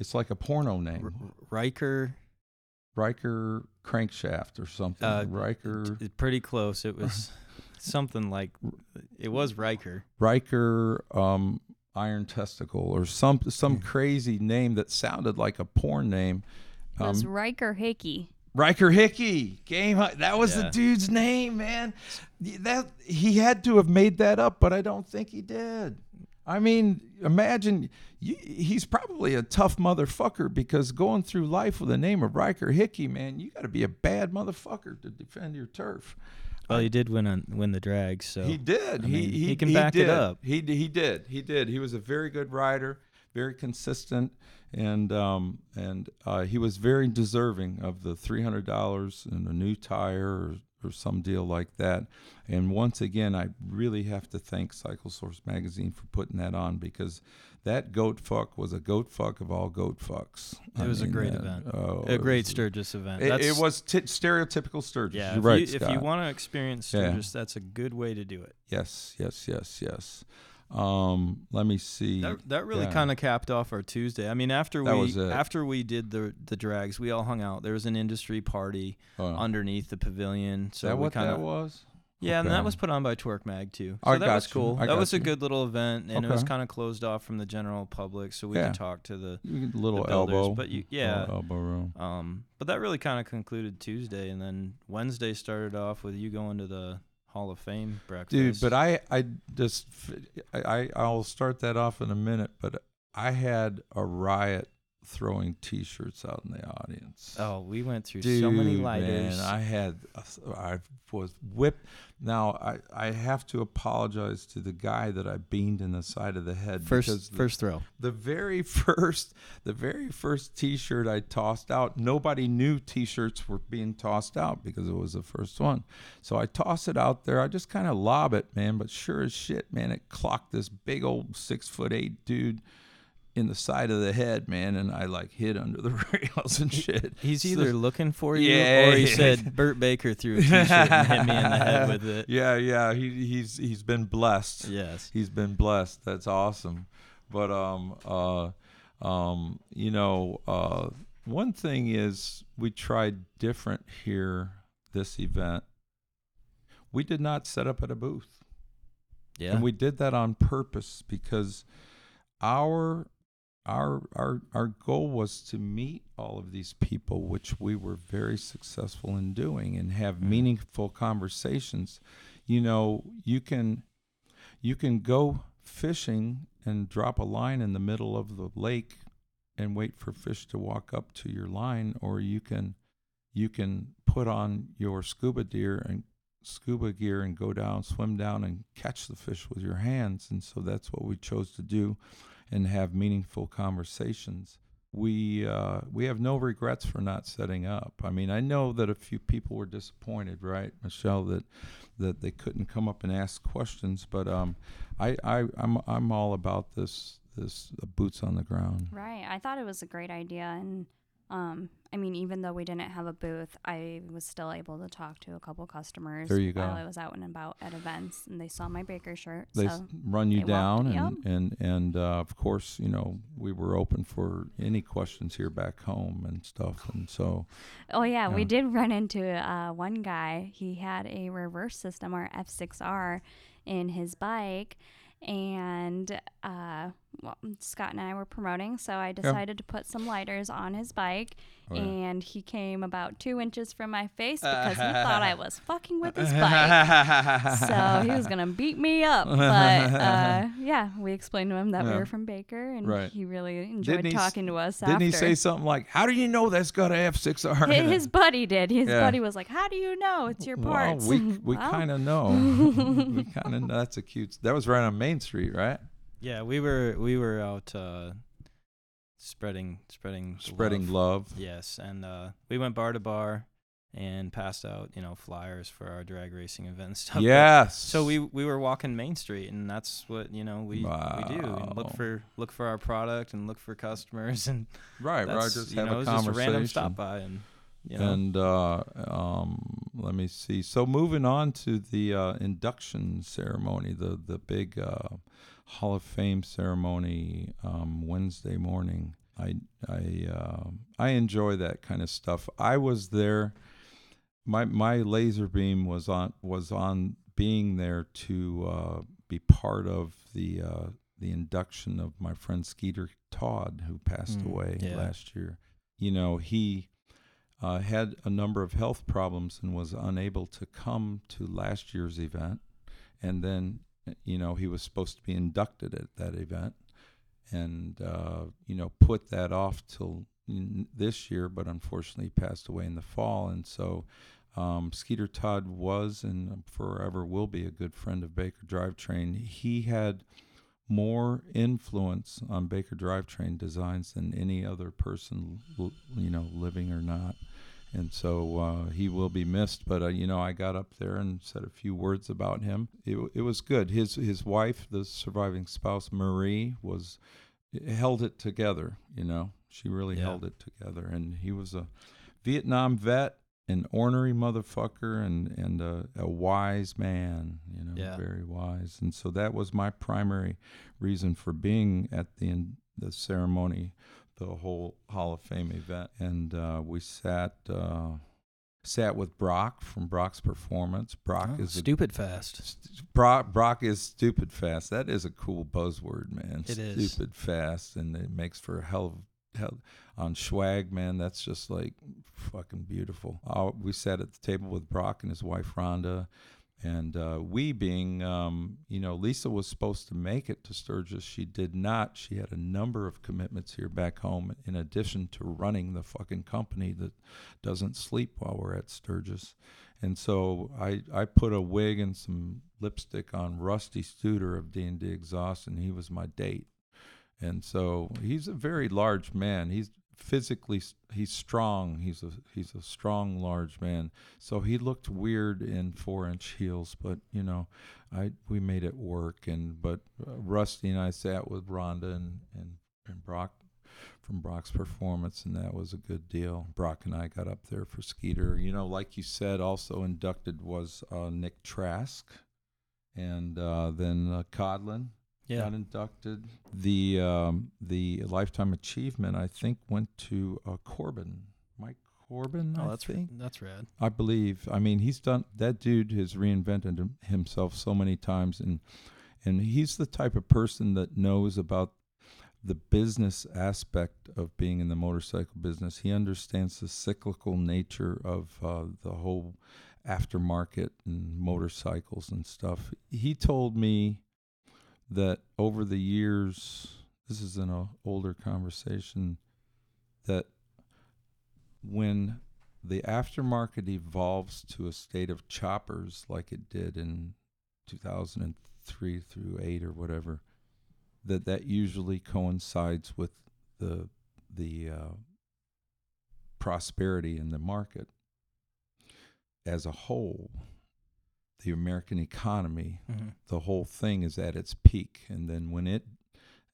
It's like a porno R- name, Riker. Riker Crankshaft or something. Uh, Riker. t- pretty close. It was something like it was Riker. Riker um, Iron Testicle or some some crazy name that sounded like a porn name. It was Um, Riker Hickey. Riker Hickey game. That was the dude's name, man. That he had to have made that up, but I don't think he did. I mean, imagine you, he's probably a tough motherfucker because going through life with the name of Riker Hickey, man, you got to be a bad motherfucker to defend your turf. Well, he did win on win the drag, so He did. I he, mean, he he can back it did. up. He he did. He did. He was a very good rider, very consistent, and um and uh, he was very deserving of the three hundred dollars and a new tire or, some deal like that. And once again, I really have to thank Cycle Source magazine for putting that on because that goat fuck was a goat fuck of all goat fucks. It was a great that- event. oh, a great was- Sturgis event. It, it was t- stereotypical Sturgis. Yeah, You're if right, you, if you want to experience Yeah. Sturgis, that's a good way to do it. Yes, yes, yes, yes. Um, let me see. That, that really Yeah. kind of capped off our Tuesday. I mean, after That we after we did the the drags, we all hung out. There was an industry party Oh. underneath the pavilion. So that we what kind that was? yeah, and that was put on by Torque Mag too. So I that was you. cool. That was a good little event, and it was kind of closed off from the general public, so we Yeah. could talk to the You little the builders, elbow. but you- yeah. elbow room. Um, but that really kind of concluded Tuesday, and then Wednesday started off with you going to the Hall of Fame breakfast. Dude, but I, I just, I, I'll start that off in a minute. But I had a riot throwing T-shirts out in the audience. oh, we went through Dude, so many lighters. man, I had, I was whipped. Now I, I have to apologize to the guy that I beamed in the side of the head first, the- first throw. the very first the very first t-shirt i tossed out nobody knew t-shirts were being tossed out because it was the first one so i toss it out there i just kind of lob it man but sure as shit man it clocked this big old six foot eight dude in the side of the head man and i like hid under the rails and shit He's So- either looking for you Yeah, or he yeah. said Bert Baker threw a t-shirt and hit me in the head with it. yeah yeah he, he's he's been blessed Yes. he's been blessed. That's awesome. But um uh um you know uh one thing is we tried different here this event. We did not set up at a booth. Yeah. And we did that on purpose because our our our our goal was to meet all of these people which we were very successful in doing and have Mhm. meaningful conversations. You know you can you can go fishing and drop a line in the middle of the lake and wait for fish to walk up to your line or you can you can put on your scuba gear and scuba gear and go down swim down and catch the fish with your hands. And so that's what we chose to do and have meaningful conversations we uh, we have no regrets for not setting up. I mean, I know that a few people were disappointed, right, Michelle, that that they couldn't come up and ask questions. But um, I, I I'm I'm all about this this uh, boots on the ground. Right. I thought it was a great idea. And um, I mean, even though we didn't have a booth, I was still able to talk to a couple customers There you go. while I was out and about at events, and they saw my baker shirt. They so run you they down, welcomed- and and and uh, of course, you know, we were open for any questions here back home and stuff, and so Oh yeah, we did run into uh, one guy. He had a reverse system or F6R in his bike, and uh, well, Scott and I were promoting, so I decided to put some lighters on his bike, Oh, yeah. and he came about two inches from my face because he thought I was fucking with his bike. so he was gonna beat me up, but uh, yeah, we explained to him that we were from Baker, and Right. he really enjoyed Didn't talking to us Didn't after. he say something like, "How do you know that's got a F6R?" His buddy did. His Yeah. buddy was like, "How do you know it's your parts?" Well, we we Well, kind of know. we kind of know. that's a cute. That was right on Main Street, right? Yeah, we were we were out uh, spreading spreading Spreading love. love. Yes, and uh, we went bar to bar and passed out you know flyers for our drag racing event and stuff. Yes. So we we were walking Main Street, and that's what you know we we do. And look for look for our product and look for customers, and right, right. Just you have know a it's just a random stop by, and you know And uh, um, let me see. So moving on to the uh, induction ceremony, the the big uh, Hall of Fame ceremony um, Wednesday morning. I I uh, I enjoy that kind of stuff. I was there. My my laser beam was on was on being there to uh, be part of the uh, the induction of my friend Skeeter Todd, who passed Mm, away yeah. last year. You know he uh, had a number of health problems and was unable to come to last year's event. And then, you know, he was supposed to be inducted at that event and, uh, you know, put that off till this year, but unfortunately passed away in the fall. And so um, Skeeter Todd was and forever will be a good friend of Baker Drivetrain. He had more influence on Baker Drivetrain designs than any other person, you know, living or not. And so uh, he will be missed. But uh, you know, I got up there and said a few words about him. It, it was good. His his wife, the surviving spouse Marie, was held it together. You know, she really Yeah. held it together. And he was a Vietnam vet, an ornery motherfucker, and and a, a wise man. You know, Yeah. very wise. And so that was my primary reason for being at the the ceremony, the whole Hall of Fame event. And uh, we sat. Uh, Sat with Brock from Brock's Performance. Brock Oh, is a stupid fast. St- Brock, Brock is stupid fast. That is a cool buzzword, man. It is. stupid fast, and it makes for a hell of hell on swag, man. That's just like fucking beautiful. Uh, we sat at the table with Brock and his wife Rhonda, and uh, we being, um, you know, Lisa was supposed to make it to Sturgis. She did not. She had a number of commitments here back home, in addition to running the fucking company that doesn't sleep while we're at Sturgis. And so I, I put a wig and some lipstick on Rusty Studer of D&D Exhaust, and he was my date. And so he's a very large man. He's physically he's strong. He's a he's a strong, large man. So he looked weird in four inch heels, but you know, I we made it work. And but uh, Rusty and I sat with Rhonda and and, and Brock from Brock's performance, and that was a good deal. Brock and I got up there for Skeeter. You know, like you said, also inducted was uh, Nick Trask, and uh, then uh, Kodlin Yeah. got inducted. The um, the lifetime achievement, I think, went to uh, Corbin, Mike Corbin. Oh, I that's think. that's rad. I believe. I mean, he's done that. Dude has reinvented himself so many times, and and he's the type of person that knows about the business aspect of being in the motorcycle business. He understands the cyclical nature of uh, the whole aftermarket and motorcycles and stuff. He told me that over the years, this is an older conversation, that when the aftermarket evolves to a state of choppers like it did in 2003 through 8 or whatever that that usually coincides with the the uh, prosperity in the market as a whole, the American economy, Mhm. the whole thing is at its peak, and then when it,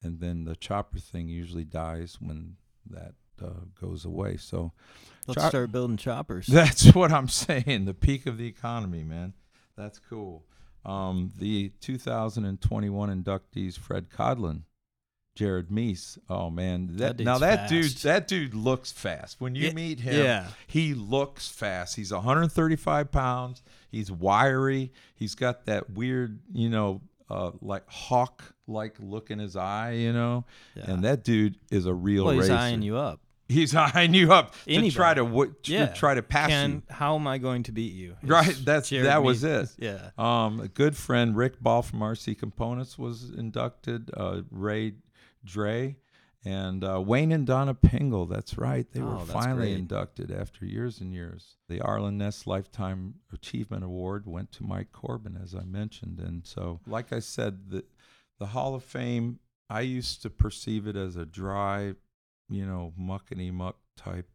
and then the chopper thing usually dies when that uh, goes away. So Let's Chop- start building choppers. that's what I'm saying. The peak of the economy, man. That's cool. Um, the 2021 inductees: Fred Kodlin, Jared Mees. Oh man, that, That now that dude, that dude looks fast. When you Yeah, meet him, yeah. he looks fast. He's 135 pounds. He's wiry. He's got that weird, you know, uh, like hawk like look in his eye, you know. Yeah. And that dude is a real well, he's racer. eyeing you up. He's eyeing you up to Anybody. try to w- to Yeah. try to pass Can you. how am I going to beat you? Right, It's that's- Jared that was Mees. it. Yeah. Um, a good friend, Rick Ball from RC Components, was inducted. Uh, Ray Drea and uh, Wayne and Donna Pingel. That's right. They were Oh, that's finally great. inducted after years and years. The Arlen Ness Lifetime Achievement Award went to Mike Corbin, as I mentioned. And so, like I said, the the Hall of Fame. I used to perceive it as a dry, you know, muckety muck type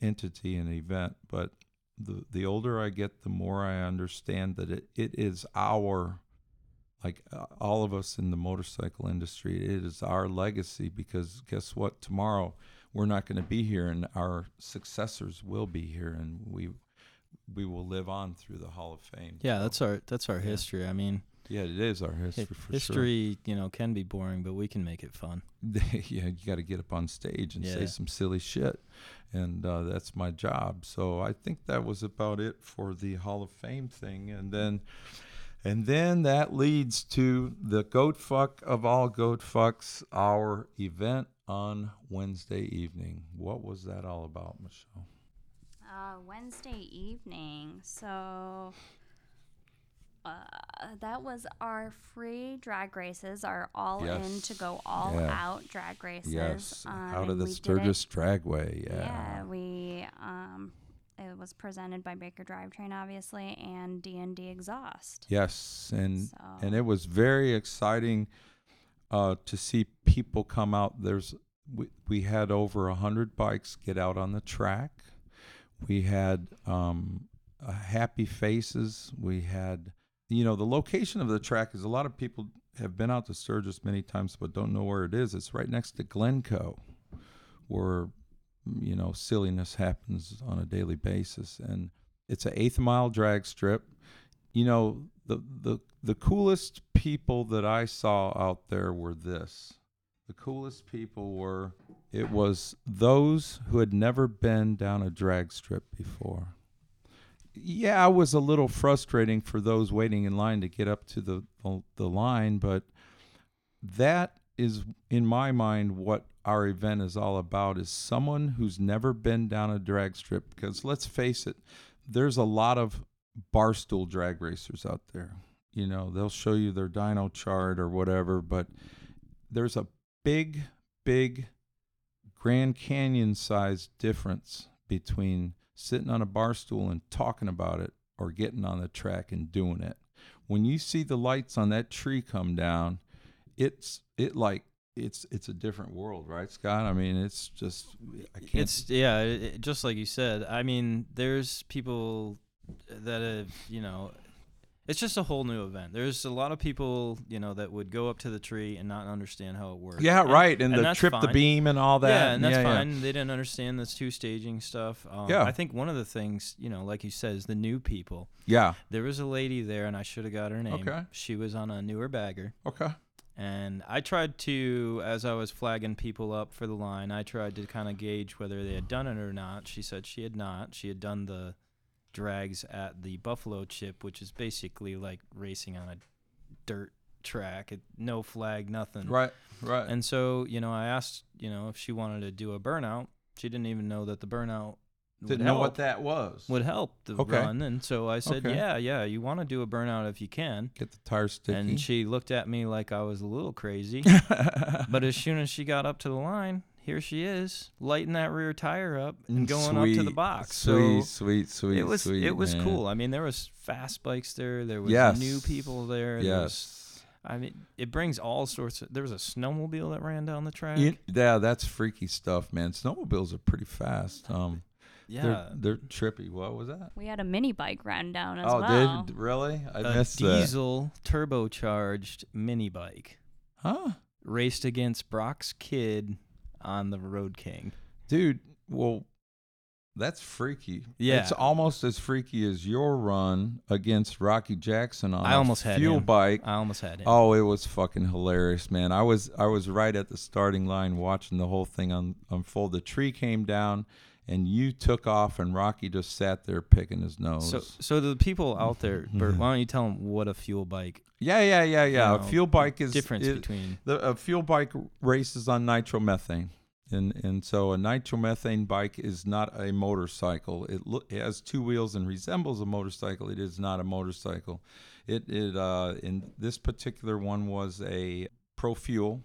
entity and event, but the the older I get, the more I understand that it, it is our like uh, all of us in the motorcycle industry, it is our legacy because guess what? Tomorrow we're not going to be here, and our successors will be here, and we we will live on through the Hall of Fame. Yeah, So, that's our that's our yeah. history. I mean, yeah, it is our hi- history for sure. history, you know, can be boring, but we can make it fun. yeah, you got to get up on stage and say some silly shit, and uh, that's my job. So I think that was about it for the Hall of Fame thing, and then, and then that leads to the goat fuck of all goat fucks, our event on Wednesday evening. What was that all about, Michelle? Uh, Wednesday evening. So uh, that was our free drag races, our all in to go all Yeah. out drag races. yes, um, out of the Sturgis Dragway. Yeah. Yeah, we um, it was presented by Baker Drivetrain, obviously, and D and D Exhaust. Yes, and So and it was very exciting uh, to see people come out. There's we, we had over a hundred bikes get out on the track. We had um, uh, happy faces. We had you know the location of the track is a lot of people have been out to Sturgis many times but don't know where it is. It's right next to Glencoe, where you know silliness happens on a daily basis, and it's an eighth mile drag strip you know the the the coolest people that I saw out there were this. The coolest people were it was those who had never been down a drag strip before. Yeah, it was a little frustrating for those waiting in line to get up to the the, the line, but that is in my mind what our event is all about is someone who's never been down a drag strip because let's face it there's a lot of barstool drag racers out there. You know, they'll show you their dyno chart or whatever, but there's a big, big Grand Canyon sized difference between sitting on a bar stool and talking about it or getting on the track and doing it. When you see the lights on that tree come down, it's it like it's it's a different world, right, Scott? I mean, it's just I can't. It's yeah, it, just like you said. I mean, there's people that have, you know, it's just a whole new event. There's a lot of people, you know, that would go up to the tree and not understand how it works. yeah, And- right, and, and the trip the beam and all that. Yeah, and that's yeah, yeah. fine. They didn't understand this two staging stuff. Um, Yeah. I think one of the things, you know, like you said, is the new people. Yeah. There was a lady there, and I should have got her name. Okay. She was on a newer bagger. Okay. And I tried to, as I was flagging people up for the line, I tried to kind of gauge whether they had done it or not. She said she had not. She had done the drags at the Buffalo Chip, which is basically like racing on a dirt track, it, no flag, nothing. Right. Right. And so, you know, I asked, you know, if she wanted to do a burnout. She didn't even know that the burnout Didn't know what that was. would help the Okay. run. And so I said, Okay. yeah, yeah, you want to do a burnout if you can. Get the tire sticky. And she looked at me like I was a little crazy. but as soon as she got up to the line, here she is, lighting that rear tire up and going up to the Sweet, box. Sweet, so sweet, sweet. it was sweet, it was man. cool. I mean, there was fast bikes there. There was Yes. new people there. there was- Yes. I mean, it brings all sorts of. There was a snowmobile that ran down the track. Yeah, that's freaky stuff, man. Snowmobiles are pretty fast. Um, yeah, they're they're trippy. What was that? We had a mini bike run down as oh, well. did really? I a missed that. diesel turbocharged mini bike Huh, raced against Brock's kid on the Road King. dude. Well, that's freaky. Yeah. it's almost as freaky as your run against Rocky Jackson on I a almost had fuel him. bike. I almost had him. Oh, it was fucking hilarious, man. I was I was right at the starting line watching the whole thing un, unfold. The tree came down and you took off and Rocky just sat there picking his nose. So, so the people out there, Bert, why don't you tell them what a fuel bike yeah, yeah, yeah, yeah. you a fuel bike is difference is- between? the a fuel bike races on nitromethane. And and so a nitromethane bike is not a motorcycle. It, lo- it has two wheels and resembles a motorcycle. It is not a motorcycle. It it uh in this particular one was a pro fuel.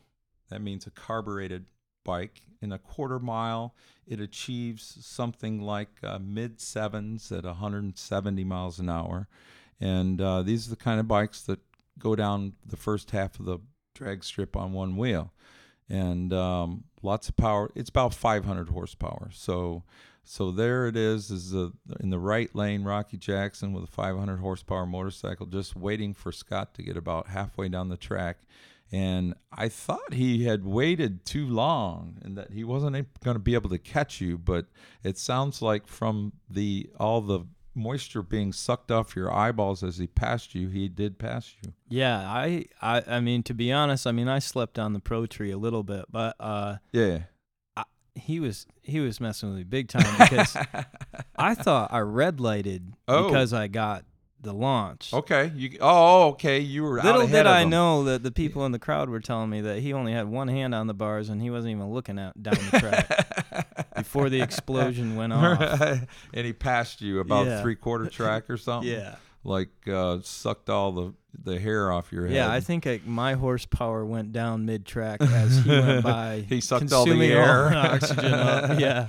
That means a carbureted bike. In a quarter mile, it achieves something like uh, mid sevens at 170 miles an hour. And uh, these are the kind of bikes that go down the first half of the drag strip on one wheel and um, lots of power it's about 500 horsepower so so there it is is the, in the right lane rocky jackson with a 500 horsepower motorcycle just waiting for scott to get about halfway down the track and i thought he had waited too long and that he wasn't going to be able to catch you but it sounds like from the all the moisture being sucked off your eyeballs as he passed you he did pass you Yeah, I, I, I mean, to be honest, I mean, I slept on the pro tree a little bit, but uh, yeah he was he was messing with me big time because I thought I red lighted Oh. because I got the launch. Okay. You. Oh, okay. You were out Little ahead did I them. know that the people in the crowd were telling me that he only had one hand on the bars and he wasn't even looking at down the track before the explosion went off. and he passed you about Yeah. three quarter track or something. Yeah, Like uh, sucked all the the hair off your head. yeah. I think my horsepower went down mid track as he went by. He sucked all the air. my oxygen up. Yeah,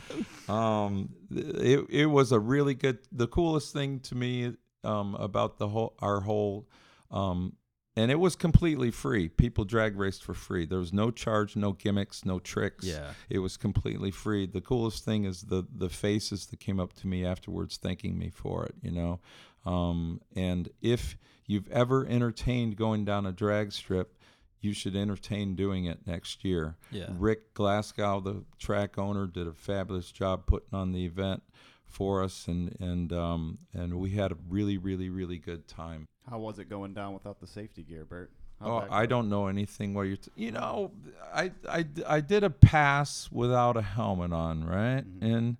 Um, it it was a really good. The coolest thing to me um about the whole our whole um. And it was completely free. People drag raced for free. There was no charge, no gimmicks, no tricks. yeah. It was completely free. The coolest thing is the the faces that came up to me afterwards thanking me for it, you know. Um, and if you've ever entertained going down a drag strip, you should entertain doing it next year. Yeah. Rick Glasgow, the track owner, did a fabulous job putting on the event for us, and and um, and we had a really really really good time. How was it going down without the safety gear, Bert? How'd Oh, I go? don't know anything. What you're, t- you know, I, I, I did a pass without a helmet on, right? Mhm. And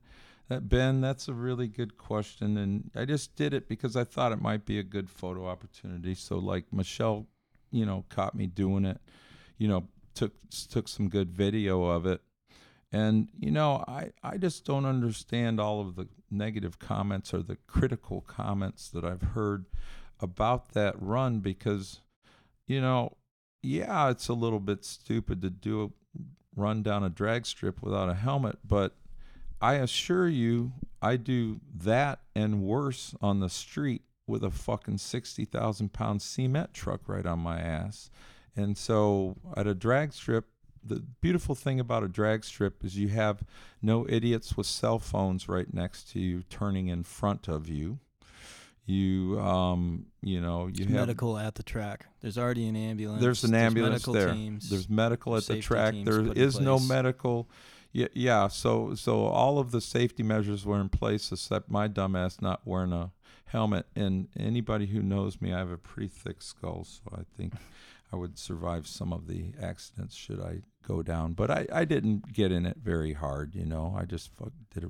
that Ben, that's a really good question, and I just did it because I thought it might be a good photo opportunity. So, like Michelle, you know, caught me doing it. You know, took took some good video of it, and you know, I I just don't understand all of the negative comments or the critical comments that I've heard about that run because you know, yeah, it's a little bit stupid to do a run down a drag strip without a helmet, but I assure you, I do that and worse on the street with a fucking 60,000 pound cement truck right on my ass. And so at a drag strip, the beautiful thing about a drag strip is you have no idiots with cell phones right next to you turning in front of you. You, um, you know, you There's have medical at the track. There's already an ambulance. there's an ambulance medical there. Teams. There's medical at the track. There is no medical. Yeah, yeah. So so all of the safety measures were in place, except my dumbass not wearing a helmet. And anybody who knows me, I have a pretty thick skull, so I think I would survive some of the accidents should I go down. But I, I didn't get in it very hard, you know. I just fuck, did a.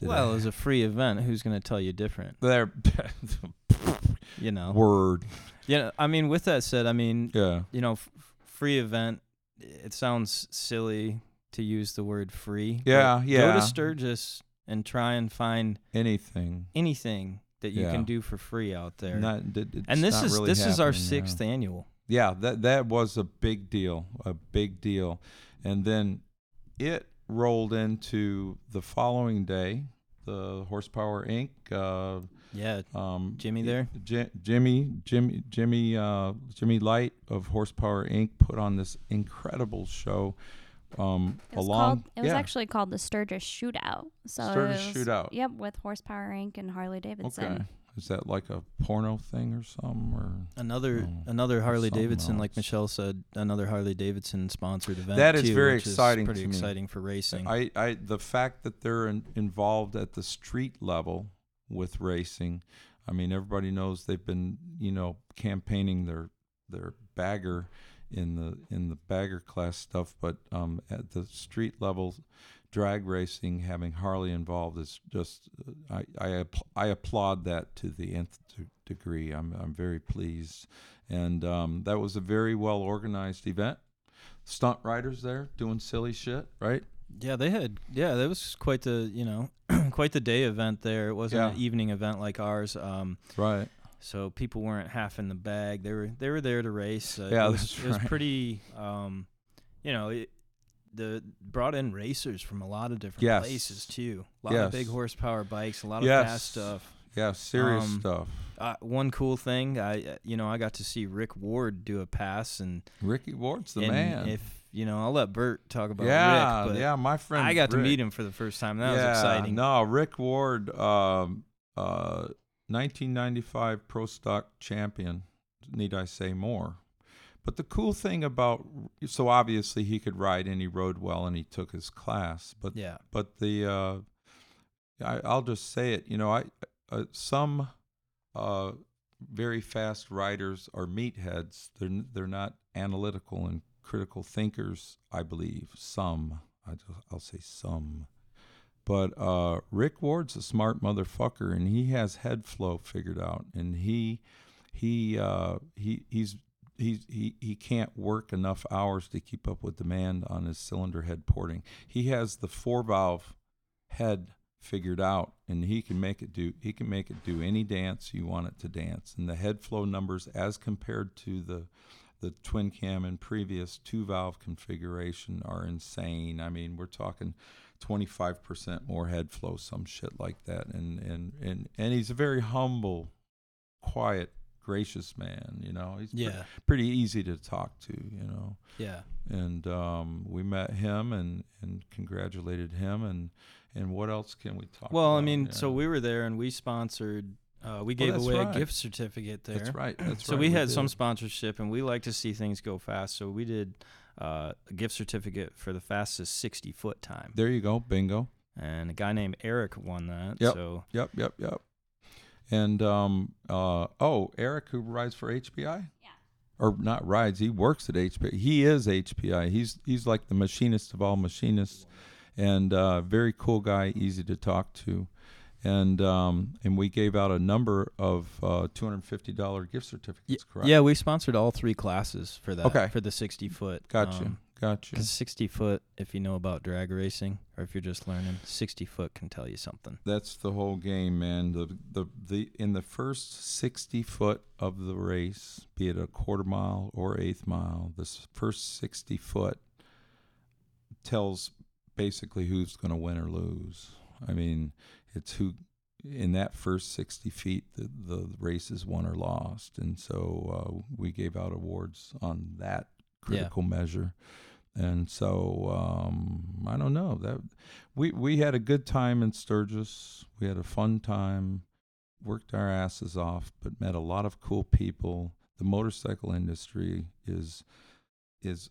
Did well, a, it was a free event. Who's going to tell you different? there. You know. word. Yeah. I mean, with that said, I mean, Yeah. you know, f- free event. It sounds silly to use the word free. but Yeah, Go to Sturgis and try and find Anything. anything that you Yeah. can do for free out there. Not, it- and this is really this is our sixth annual. Yeah that that was a big deal a big deal and then it rolled into the following day the horsepower inc uh, Yeah, Um, Jimmy there? Ji- Jimmy, Jimmy, Jimmy, uh, Jimmy Light of Horsepower Inc. put on this incredible show. Um, It was, along, called, it was yeah, actually called the Sturgis Shootout. So it Sturgis was- Shootout. Yep, with Horsepower Inc. and Harley Davidson. okay. Is that like a porno thing or something? Or another Oh, another Harley Davidson, like. Michelle said, another Harley Davidson sponsored event. That is too, very exciting pretty to me. exciting for racing. I, I, the fact that they're in, involved at the street level with racing. I mean, everybody knows they've been, you know, campaigning their their bagger in the in the bagger class stuff, but um, at the street level, drag racing having Harley involved is just I I, I applaud that to the nth de- degree. I'm I'm very pleased, and um, that was a very well organized event. Stunt riders there doing silly shit, right? yeah, they had yeah, that was quite the you know quite the day event there. It wasn't an evening event like ours. Um, Right. so people weren't half in the bag. They were they were there to race. Uh, Yeah, it was, that's it was pretty. Um, you know, it, the brought in racers from a lot of different Yes. places too. A lot of big horsepower bikes, a lot of Yes. fast stuff. Yeah, serious Um, stuff. Uh, one cool thing, I uh, you know I got to see Rick Ward do a pass, and, Ricky Ward's the and man. if you know I'll let Bert talk about yeah, Rick, but yeah, my friend. I got to meet him for the first time. That yeah, was exciting. No, Rick Ward, um, uh, 1995 Pro Stock champion. Need I say more? But the cool thing about so obviously he could ride and he rode well and he took his class. But Yeah, but the uh, I, I'll just say it. You know, I uh, some uh, very fast riders are meatheads. They're they're not analytical and critical thinkers. I believe some. I just, I'll say some. But uh, Rick Ward's a smart motherfucker, and he has head flow figured out, and he he uh, he he's he, he he can't work enough hours to keep up with demand on his cylinder head porting. He has the four valve head figured out and he can make it do he can make it do any dance you want it to dance. And the head flow numbers as compared to the the twin cam and previous two valve configuration are insane. I mean we're talking 25% more head flow some shit like that. And and and, and he's a very humble quiet gracious man you know he's pre- yeah, pretty easy to talk to you know yeah. and um, we met him and and congratulated him and and what else can we talk Well, I mean, Yeah. so we were there and we sponsored. Uh, we gave that's away right. a gift certificate there. that's right that's so right we had some sponsorship, and we like to see things go fast. So we did uh, a gift certificate for the fastest 60 foot time, there you go bingo and a guy named Eric won that. Yep. So yep yep yep and um uh oh eric who rides for hpi Yeah. or not rides he works at hpi he is hpi he's he's like the machinist of all machinists and uh very cool guy easy to talk to and um and we gave out a number of uh $250 gift certificates correct yeah, we sponsored all three classes for that. Okay. For the 60 foot. gotcha Um, gotcha Because 60 foot, if you know about drag racing or if you're just learning, 60 foot can tell you something. That's the whole game, man. The the the in the first sixty foot of the race, be it a quarter mile or eighth mile, this first sixty foot tells basically who's going to win or lose. I mean, it's who in that first sixty feet the the race is won or lost, and so uh, we gave out awards on that critical measure. And so um, I don't know that we we had a good time in Sturgis. We had a fun time, worked our asses off, but met a lot of cool people. The motorcycle industry is is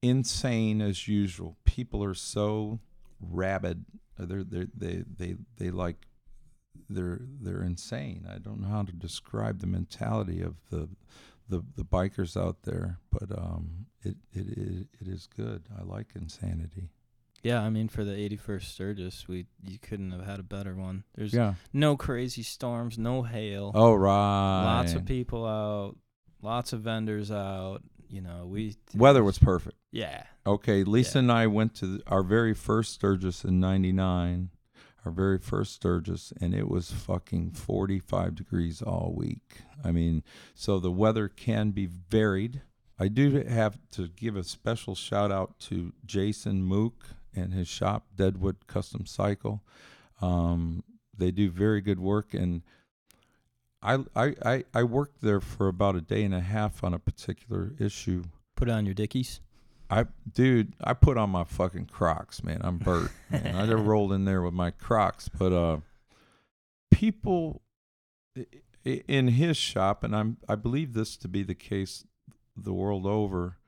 insane as usual. People are so rabid. They're they they they they like they're they're insane. I don't know how to describe the mentality of the the the bikers out there, but um, it it it, it is good. I like insanity. Yeah, I mean, for the 81st Sturgis, we you couldn't have had a better one. There's Yeah. no crazy storms, no hail, Oh right. lots of people out, lots of vendors out. You know, we Weather was perfect. yeah, Okay, Lisa Yeah. and I went to our very first Sturgis in '99, our very first Sturgis, and it was fucking 45 degrees all week. I mean, so the weather can be varied. I do have to give a special shout out to Jason Mook and his shop, Deadwood Custom Cycle. Um, they do very good work, and I I I, I worked there for about a day and a half on a particular issue. Put on your dickies. I dude, I put on my fucking Crocs, man. I'm Bert. man. I just rolled in there with my Crocs, but uh, people in his shop, and I'm I believe this to be the case the world over.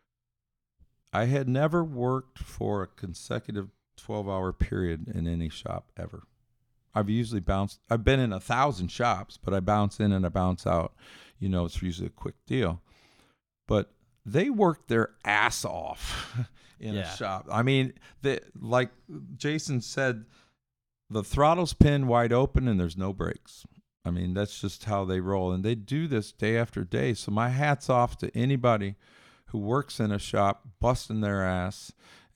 I had never worked for a consecutive 12 hour period in any shop ever. I've usually bounced, I've been in a thousand shops, but I bounce in and I bounce out. You know, it's usually a quick deal. But they work their ass off in Yeah. a shop. I mean, they, like Jason said, the throttle's pinned wide open and there's no brakes. I mean, that's just how they roll. And they do this day after day. So my hat's off to anybody who works in a shop busting their ass.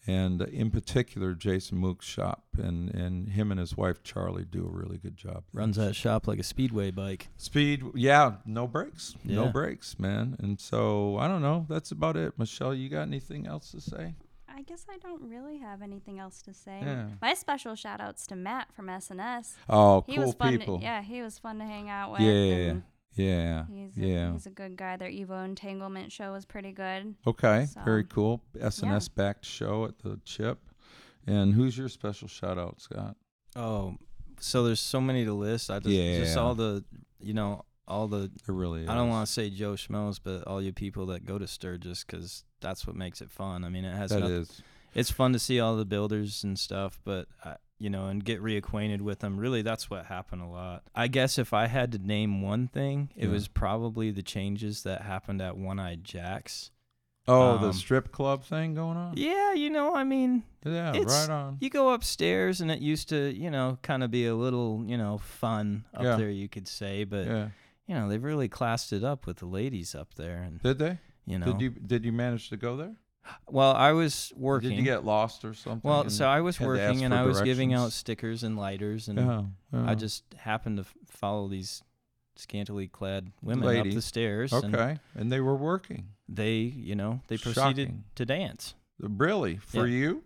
And in particular, Jason Mook's shop. And, and him and his wife, Charlie, do a really good job. Runs that shop like a speedway bike. Speed, yeah, no brakes. No brakes, man. And so I don't know. That's about it. Michelle, you got anything else to say? I guess I don't really have anything else to say. Yeah. My special shout outs to Matt from SNS. Oh, He cool was fun. people. To, yeah, he was fun to hang out with. Yeah, and yeah, He's a, yeah. he's a good guy. Their Evo Entanglement show was pretty good. Okay, very So, cool. SNS backed show at the Chip. And who's your special shout out, Scott? Oh, so there's so many to list. I just just all the you know all the There really is. I don't want to say Joe Schmoes, but all you people that go to Sturgis because that's what makes it fun. I mean, it has That noth- is. it's fun to see all the builders and stuff, but uh, you know, and get reacquainted with them. Really, that's what happened a lot. I guess if I had to name one thing, it Yeah. was probably the changes that happened at One Eyed Jack's. Oh, the Um, strip club thing going on? Yeah, you know, I mean, Yeah, right on. you go upstairs and it used to, you know, kind of be a little, you know, fun up Yeah. there, you could say, but yeah. you know, they've really classed it up with the ladies up there, and Did they? you know, Did you did you manage to go there? Well, I was working. Did you get lost or something? well, so I was had to ask working and I was giving out stickers and lighters, and yeah, I uh-huh. just happened to follow these scantily clad women up the stairs, Okay. And they were working. they, you know, they proceeded Shocking. to dance. Uh, really? For Yeah. you?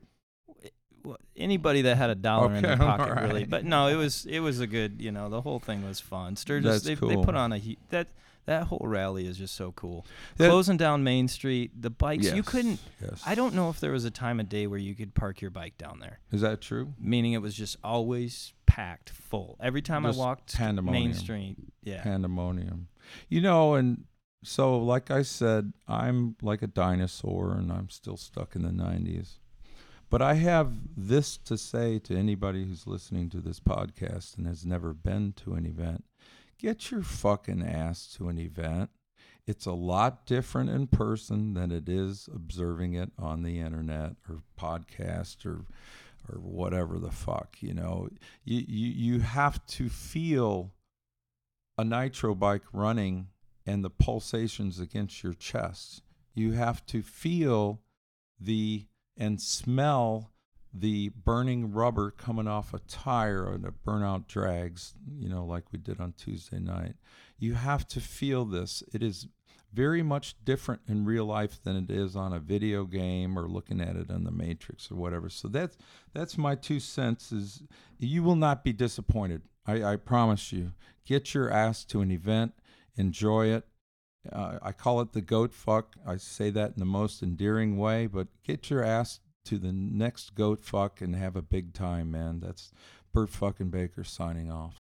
Anybody that had a dollar in their Okay, pocket, really. But no, it was it was a good, you know, the whole thing was fun. Sturgis, That's they, cool. they put on a that that whole rally is just so cool. That- Closing down Main Street, the bikes you couldn't. Yes. I don't know if there was a time of day where you could park your bike down there. Is that true? Meaning it was just always packed full. Every time Just I walked pandemonium. Main Street, yeah. pandemonium. You know, and so like I said, I'm like a dinosaur and I'm still stuck in the 90s. But I have this to say to anybody who's listening to this podcast and has never been to an event. Get your fucking ass to an event. It's a lot different in person than it is observing it on the internet or podcast or or whatever the fuck, you know. You you you have to feel a nitro bike running and the pulsations against your chest. You have to feel the and smell the burning rubber coming off a tire or the burnout drags, you know, like we did on Tuesday night. You have to feel this. It is very much different in real life than it is on a video game or looking at it on the Matrix or whatever. So that's that's my two cents. Is you will not be disappointed. I, I promise you. Get your ass to an event, enjoy it. Uh, I call it the goat fuck. I say that in the most endearing way, but get your ass to the next goat fuck and have a big time, man. That's Bert fucking Baker signing off.